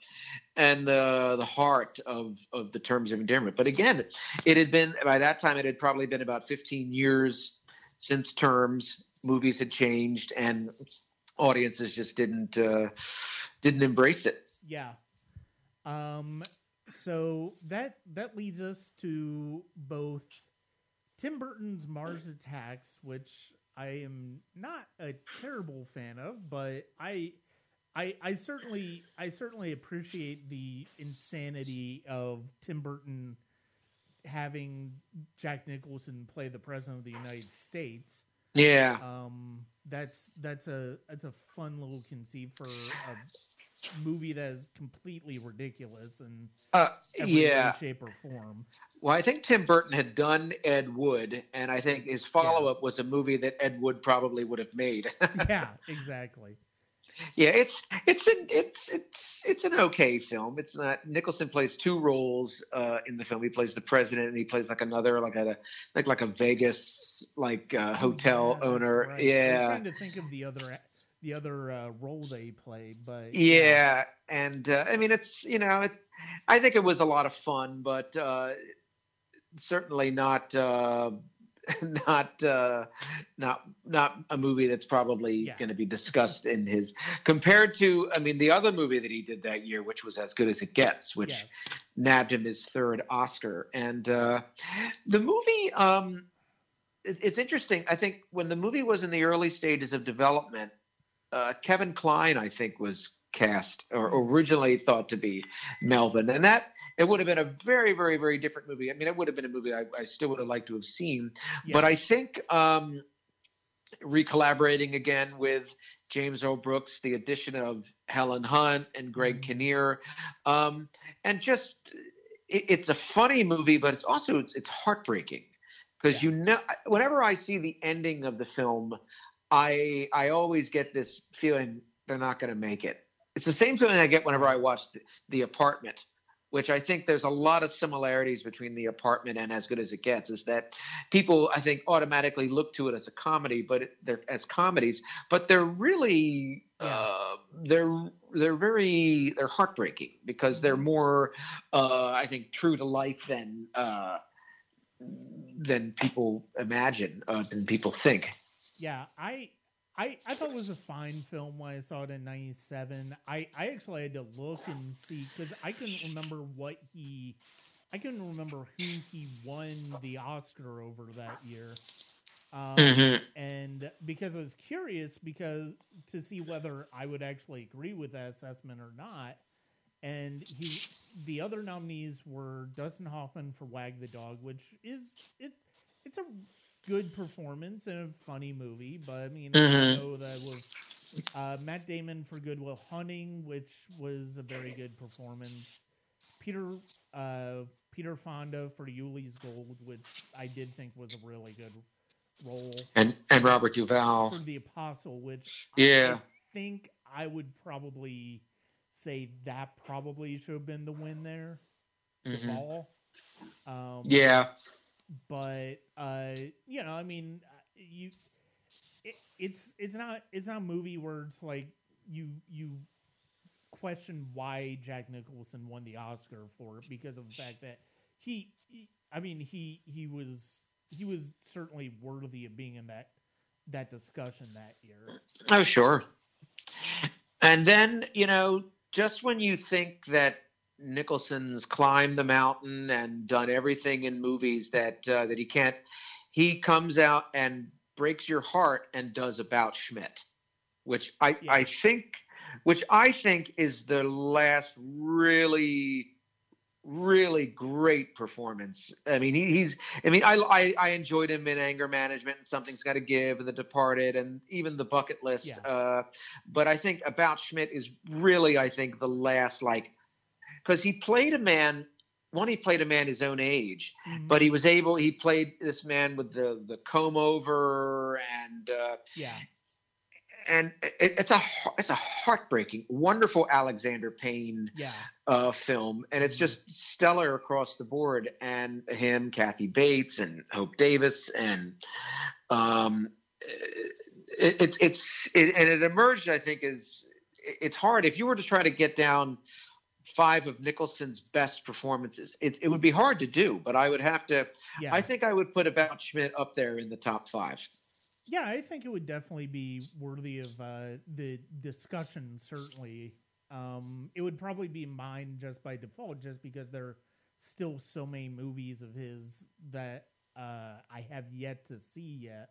and the the heart of of the terms of endearment. But again, it had been by that time it had probably been about 15 years since terms. Movies had changed, and audiences just didn't uh, didn't embrace it. yeah. Um, so that that leads us to both Tim Burton's Mars Attacks, which I am not a terrible fan of, but I. I, I certainly I certainly appreciate the insanity of Tim Burton having Jack Nicholson play the president of the United States. Yeah, Um, that's that's a that's a fun little conceit for a movie that is completely ridiculous in uh, every yeah. shape, or form. Well, I think Tim Burton had done Ed Wood, and I think his follow up was a movie that Ed Wood probably would have made. yeah, exactly. Yeah, it's it's an it's it's it's an okay film. It's not. Nicholson plays two roles uh, in the film. He plays the president, and he plays like another like a like like a Vegas like uh, hotel Yeah, owner. right. Yeah, trying to think of the other the other uh, role they played, but yeah, and uh, I mean it's you know it. I think it was a lot of fun, but uh, certainly not. Uh, not uh not not a movie that's probably Yeah. going to be discussed in his compared to i mean the other movie that he did that year which was as good as it gets which yes. nabbed him his third oscar and uh the movie um it, it's interesting i think when the movie was in the early stages of development uh kevin kline i think was cast or originally thought to be melvin and that it would have been a very very very different movie i mean it would have been a movie i, I still would have liked to have seen Yeah. but I think um, recollaborating again with James L. Brooks, the addition of Helen Hunt and Greg Mhm. Kinnear, um, and just it, it's a funny movie, but it's also it's, it's heartbreaking because Yeah. you know whenever I see the ending of the film, I I always get this feeling they're not going to make it. It's the same feeling I get whenever I watch the, the Apartment which I think there's a lot of similarities between The Apartment and As Good as It Gets, is that people I think automatically look to it as a comedy, but it, they're as comedies, but they're really Yeah. uh, they're they're very they're heartbreaking because they're more uh, I think true to life than uh, than people imagine uh, than people think. Yeah, I I, I thought it was a fine film when I saw it in '97. I, I actually had to look and see because I couldn't remember what he, I couldn't remember who he won the Oscar over that year. Um, Mhm. And because I was curious, because to see whether I would actually agree with that assessment or not. And he, the other nominees were Dustin Hoffman for Wag the Dog, which is it, it's a good performance and a funny movie, but I mean, I Mhm. know that was uh, Matt Damon for Good Will Hunting, which was a very good performance. Peter uh, Peter Fonda for Ulee's Gold, which I did think was a really good role. And and Robert Duvall For the Apostle, which Yeah. I think I would probably say that probably should have been the win there. The Mhm. ball. Um, Yeah. But uh, you know, I mean, you, it, it's it's not it's not a movie where like you you question why Jack Nicholson won the Oscar for it because of the fact that he, he I mean, he he was he was certainly worthy of being in that that discussion that year. Oh, sure. And then, you know, just when you think that Nicholson's climbed the mountain and done everything in movies that uh, that he can't, he comes out and breaks your heart and does About Schmidt, which I Yeah. I think, which I think is the last really really great performance. I mean, he, he's. I mean, I, I I enjoyed him in Anger Management and Something's Got to Give and The Departed and even The Bucket List. Yeah. Uh, but I think About Schmidt is really, I think, the last like because he played a man. One, he played a man his own age, Mhm. but he was able. He played this man with the the comb over and. Uh, yeah, and it, it's a it's a heartbreaking, wonderful Alexander Payne yeah, uh, film, and it's just stellar across the board. And him, Kathy Bates, and Hope Davis, and um, it, it, it's it, and it emerged. I think is it's hard if you were to try to get down five of Nicholson's best performances. It, it would be hard to do, but I would have to. yeah. I think I would put About Schmidt up there in the top five. Yeah, I think it would definitely be worthy of uh, the discussion. Certainly, um, it would probably be mine just by default, just because there are still so many movies of his that uh, I have yet to see yet.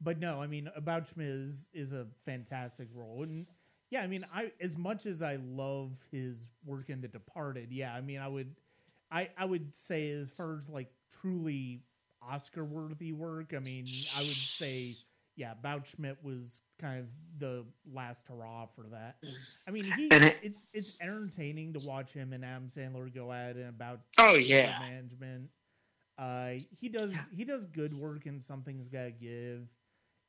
But no, I mean, About Schmidt is, is a fantastic role, and yeah, I mean, I as much as I love his work in The Departed, yeah, I mean, I would, I I would say as far as like truly Oscar worthy work, I mean, I would say, yeah, About was kind of the last hurrah for that. I mean, he it- it's it's entertaining to watch him and Adam Sandler go at it about Oh yeah. management. Uh, he does he does good work and something's gotta give.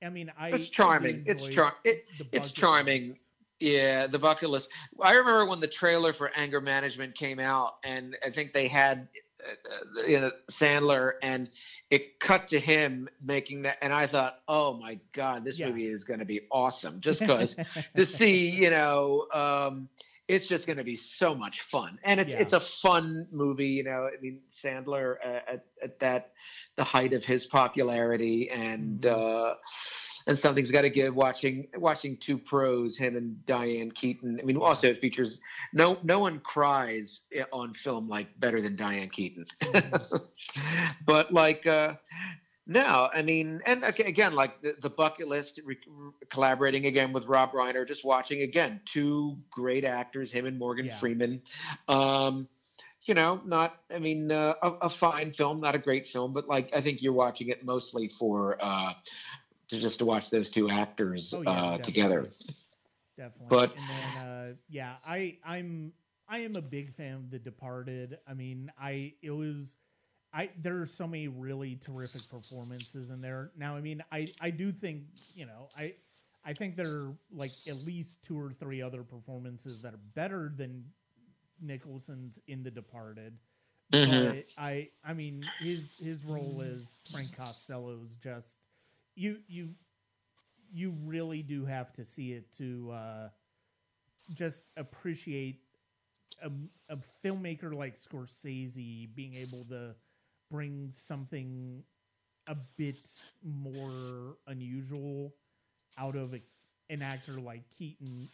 I mean, I It's charming. It's char- it- it's charming. list. Yeah, the bucket list. I remember when the trailer for Anger Management came out, and I think they had uh, you know, Sandler, and it cut to him making that, and I thought, oh my god, this Yeah. movie is going to be awesome, just because to see, you know, um, it's just going to be so much fun, and it's Yeah. it's a fun movie, you know. I mean, Sandler uh, at at that the height of his popularity, and Mhm. uh, and something's got to give. Watching watching two pros, him and Diane Keaton. I mean, also it features no no one cries on film like better than Diane Keaton, but like. uh no, I mean, and aga- again, like the, the bucket list, re- collaborating again with Rob Reiner, just watching again two great actors, him and Morgan Yeah. Freeman. Um, you know, not, I mean, uh, a, a fine film, not a great film, but like I think you're watching it mostly for uh, to just to watch those two actors Oh, yeah, uh, definitely. together. Definitely. But- and then uh, yeah, I I'm I am a big fan of The Departed. I mean, I it was I there are so many really terrific performances in there. Now, I mean, I I do think you know I I think there are like at least two or three other performances that are better than Nicholson's in The Departed. Mhm. But I I mean his his role as Frank Costello is just you you you really do have to see it to uh just appreciate a, a filmmaker like Scorsese being able to bring something a bit more unusual out of a, an actor like Keaton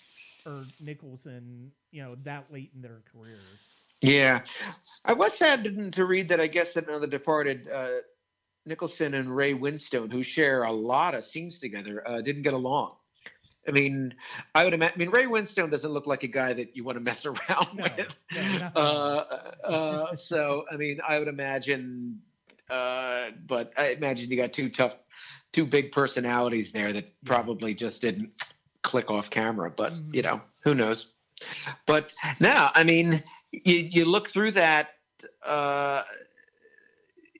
or Nicholson, you know, that late in their careers. Yeah, I was sad to read that. I guess that another departed uh, Nicholson and Ray Winstone, who share a lot of scenes together, uh, didn't get along. I mean, I would imagine. I mean, Ray Winstone doesn't look like a guy that you want to mess around No, with. no, uh, uh, so, I mean, I would imagine. Uh, but I imagine you got two tough, two big personalities there that probably just didn't click off camera. But Mhm. you know, who knows? But now, I mean, you you look through that.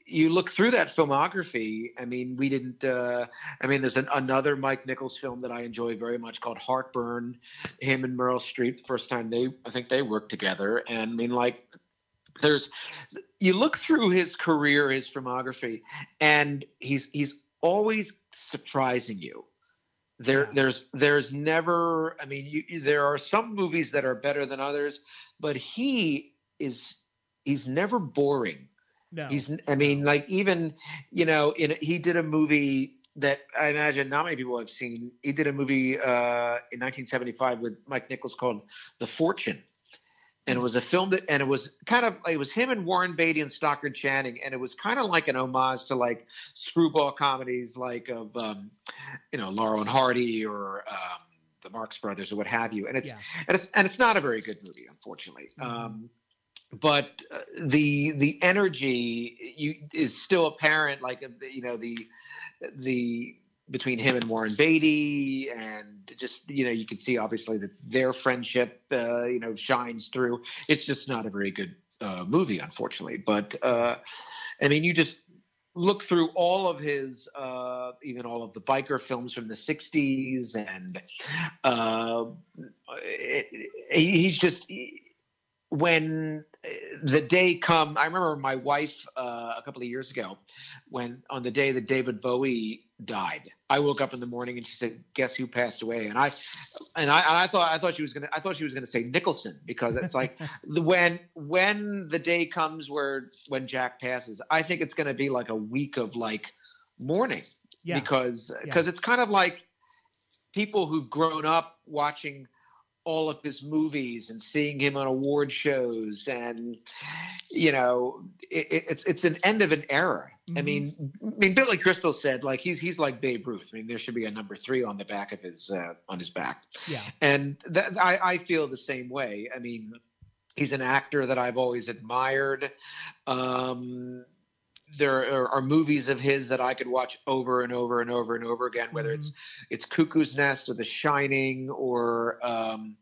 You look through that filmography. I mean, we didn't. Uh, I mean, there's an, another Mike Nichols film that I enjoy very much called Heartburn. Him and Meryl Streep, first time they, I think they worked together. And I mean, like, there's, you look through his career, his filmography, and he's he's always surprising you. There, Yeah. there's, there's never. I mean, you, there are some movies that are better than others, but he is, he's never boring. No, He's, I mean, like even, you know, in he did a movie that I imagine not many people have seen. He did a movie uh, in 1975 with Mike Nichols called The Fortune, and it was a film that, and it was kind of, it was him and Warren Beatty and Stockard Channing, and it was kind of like an homage to like screwball comedies, like of, um, you know, Laurel and Hardy or um, the Marx Brothers or what have you. And it's yeah, and it's and it's not a very good movie, unfortunately. Mhm. Um, but uh, the the energy you is still apparent, like you know the the between him and Warren Beatty, and just you know you can see obviously that their friendship uh, you know shines through. It's just not a very good uh, movie, unfortunately. But uh, I mean, you just look through all of his, uh, even all of the biker films from the '60s, and uh, it, he's just when the day come. I remember my wife uh, a couple of years ago when on the day that David Bowie died. I woke up in the morning and she said, "Guess who passed away?" And I, and I, and I thought I thought she was gonna I thought she was gonna say Nicholson because it's like when when the day comes where when Jack passes, I think it's gonna be like a week of like mourning yeah, because because it's kind of like people who've grown up watching all of his movies and seeing him on award shows and you know it, it- it's it's an end of an era i Mhm. mean i mean billy crystal said like he's he's like babe ruth i mean there should be a number three on the back of his uh, on his back yeah, and that, I, I feel the same way. I mean, he's an actor that I've always admired. Um, there are, are movies of his that I could watch over and over and over and over again, whether it's it's Cuckoo's Nest or The Shining or um,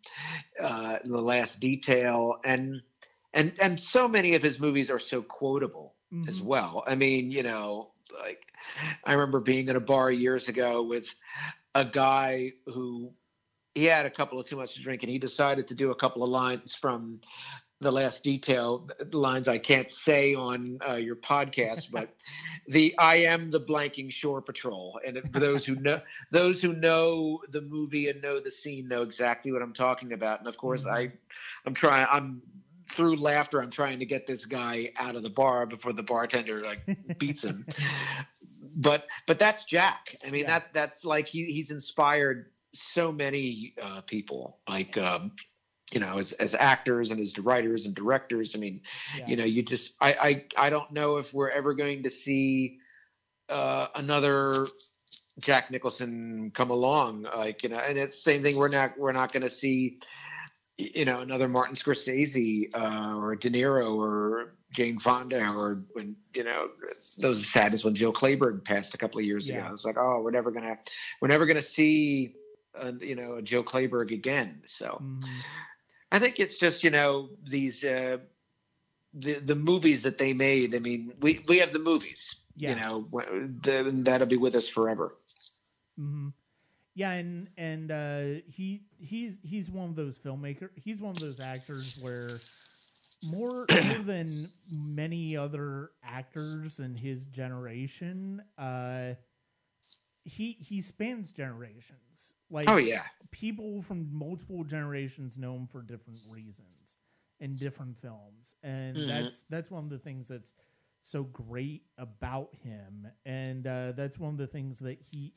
uh, The Last Detail, and and and so many of his movies are so quotable Mhm. as well. I mean, you know, like I remember being in a bar years ago with a guy who he had a couple of too much to drink and he decided to do a couple of lines from the last detail lines I can't say on uh, your podcast, but the I am the blanking shore patrol. And for those who know those who know the movie and know the scene know exactly what I'm talking about. And of course, I I'm trying I'm through laughter. I'm trying to get this guy out of the bar before the bartender like beats him. but but that's Jack. I mean Yeah. that that's like he he's inspired so many uh, people like um, you know as as actors and as writers and directors. I mean yeah. you know you just I I I don't know if we're ever going to see uh, another Jack Nicholson come along like you know and it's the same thing we're not we're not going to see you know another Martin Scorsese uh, or De Niro or Jane Fonda or when you know those are sad when Jill Clayburgh passed a couple of years Yeah. ago. It's like oh we're never gonna we're never gonna see uh, you know a Jill Clayburgh again. So Mhm. I think it's just you know these uh, the the movies that they made. I mean we we have the movies. Yeah. You know the, that'll be with us forever. hmm Yeah, and and uh, he he's he's one of those filmmaker. He's one of those actors where more more than many other actors in his generation, uh, he he spans generations. Like, oh yeah, people from multiple generations know him for different reasons in different films, and Mhm. that's that's one of the things that's so great about him, and uh, that's one of the things that he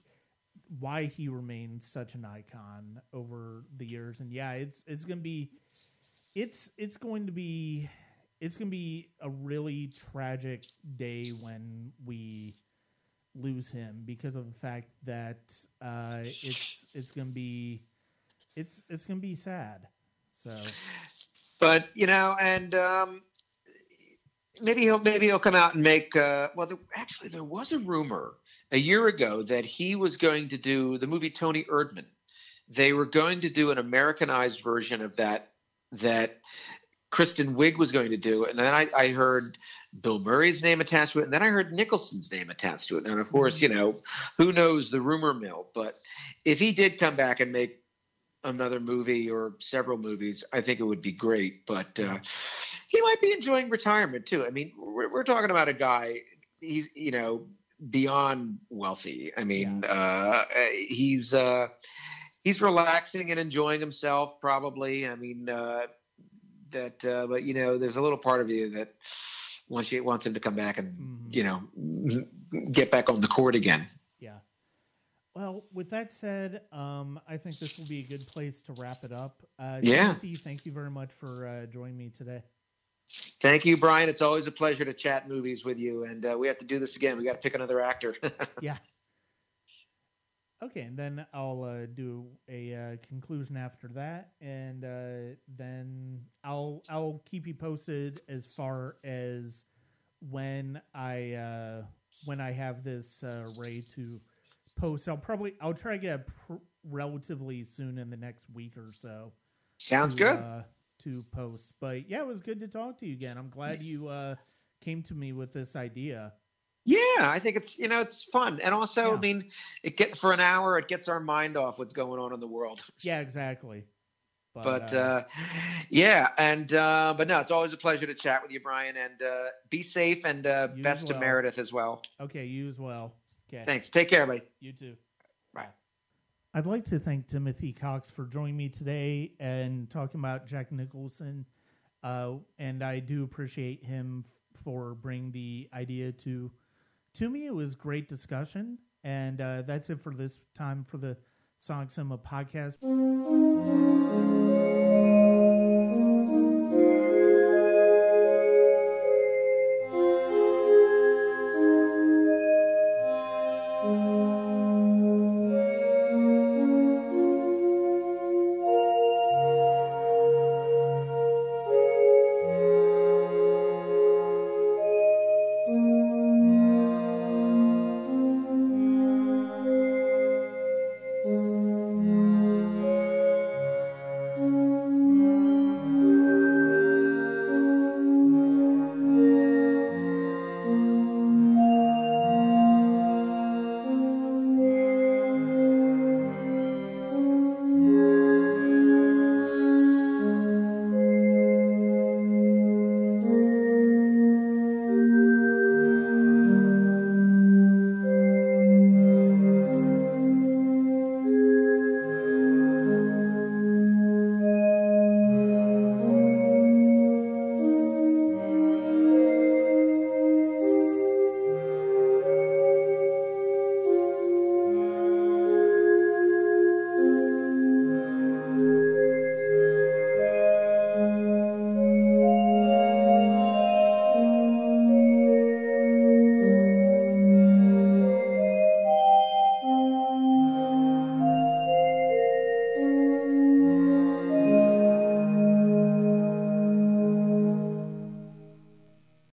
why he remains such an icon over the years. And yeah, it's it's gonna be it's it's going to be it's gonna be a really tragic day when we lose him because of the fact that uh, it's it's gonna be it's it's gonna be sad. So but you know, and um, maybe he'll maybe he'll come out and make. Uh, well, there, actually, there was a rumor a year ago that he was going to do the movie Toni Erdmann. They were going to do an Americanized version of that that Kristen Wiig was going to do, and then I, I heard Bill Murray's name attached to it, and then I heard Nicholson's name attached to it. And of course, you know, who knows the rumor mill? But if he did come back and make another movie or several movies, I think it would be great. But uh, he might be enjoying retirement too. I mean, we're, we're talking about a guy. He's you know beyond wealthy. I mean, uh, he's uh, he's relaxing and enjoying himself. Probably. I mean, uh, that. Uh, but you know, there's a little part of you that wants you wants him to come back and Mhm. you know get back on the court again. yeah. Well, with that said, um, I think this will be a good place to wrap it up. Uh, Yeah. Timothy, thank you very much for uh, joining me today. Thank you, Brian. It's always a pleasure to chat movies with you, and uh, we have to do this again. We got to pick another actor. Yeah. Okay, and then I'll uh, do a uh, conclusion after that, and uh, then I'll I'll keep you posted as far as when I uh, when I have this uh, ready to post. I'll probably I'll try to get it pr- relatively soon in the next week or so. Sounds to, good. Uh, to post, but yeah, it was good to talk to you again. I'm glad you uh, came to me with this idea. Yeah, I think it's you know it's fun, and also Yeah. I mean, it get for an hour, it gets our mind off what's going on in the world. Yeah, exactly. But uh, yeah, and uh, but no, it's always a pleasure to chat with you, Brian, and uh, be safe and uh, best as to. Meredith as well. Okay, you as well. Okay. Thanks. Take care, buddy. You too. Bye. I'd like to thank Timothy Cox for joining me today and talking about Jack Nicholson. Uh, and I do appreciate him for bringing the idea to to me. It was great discussion, and uh, that's it for this time for the Sonic Cinema podcast.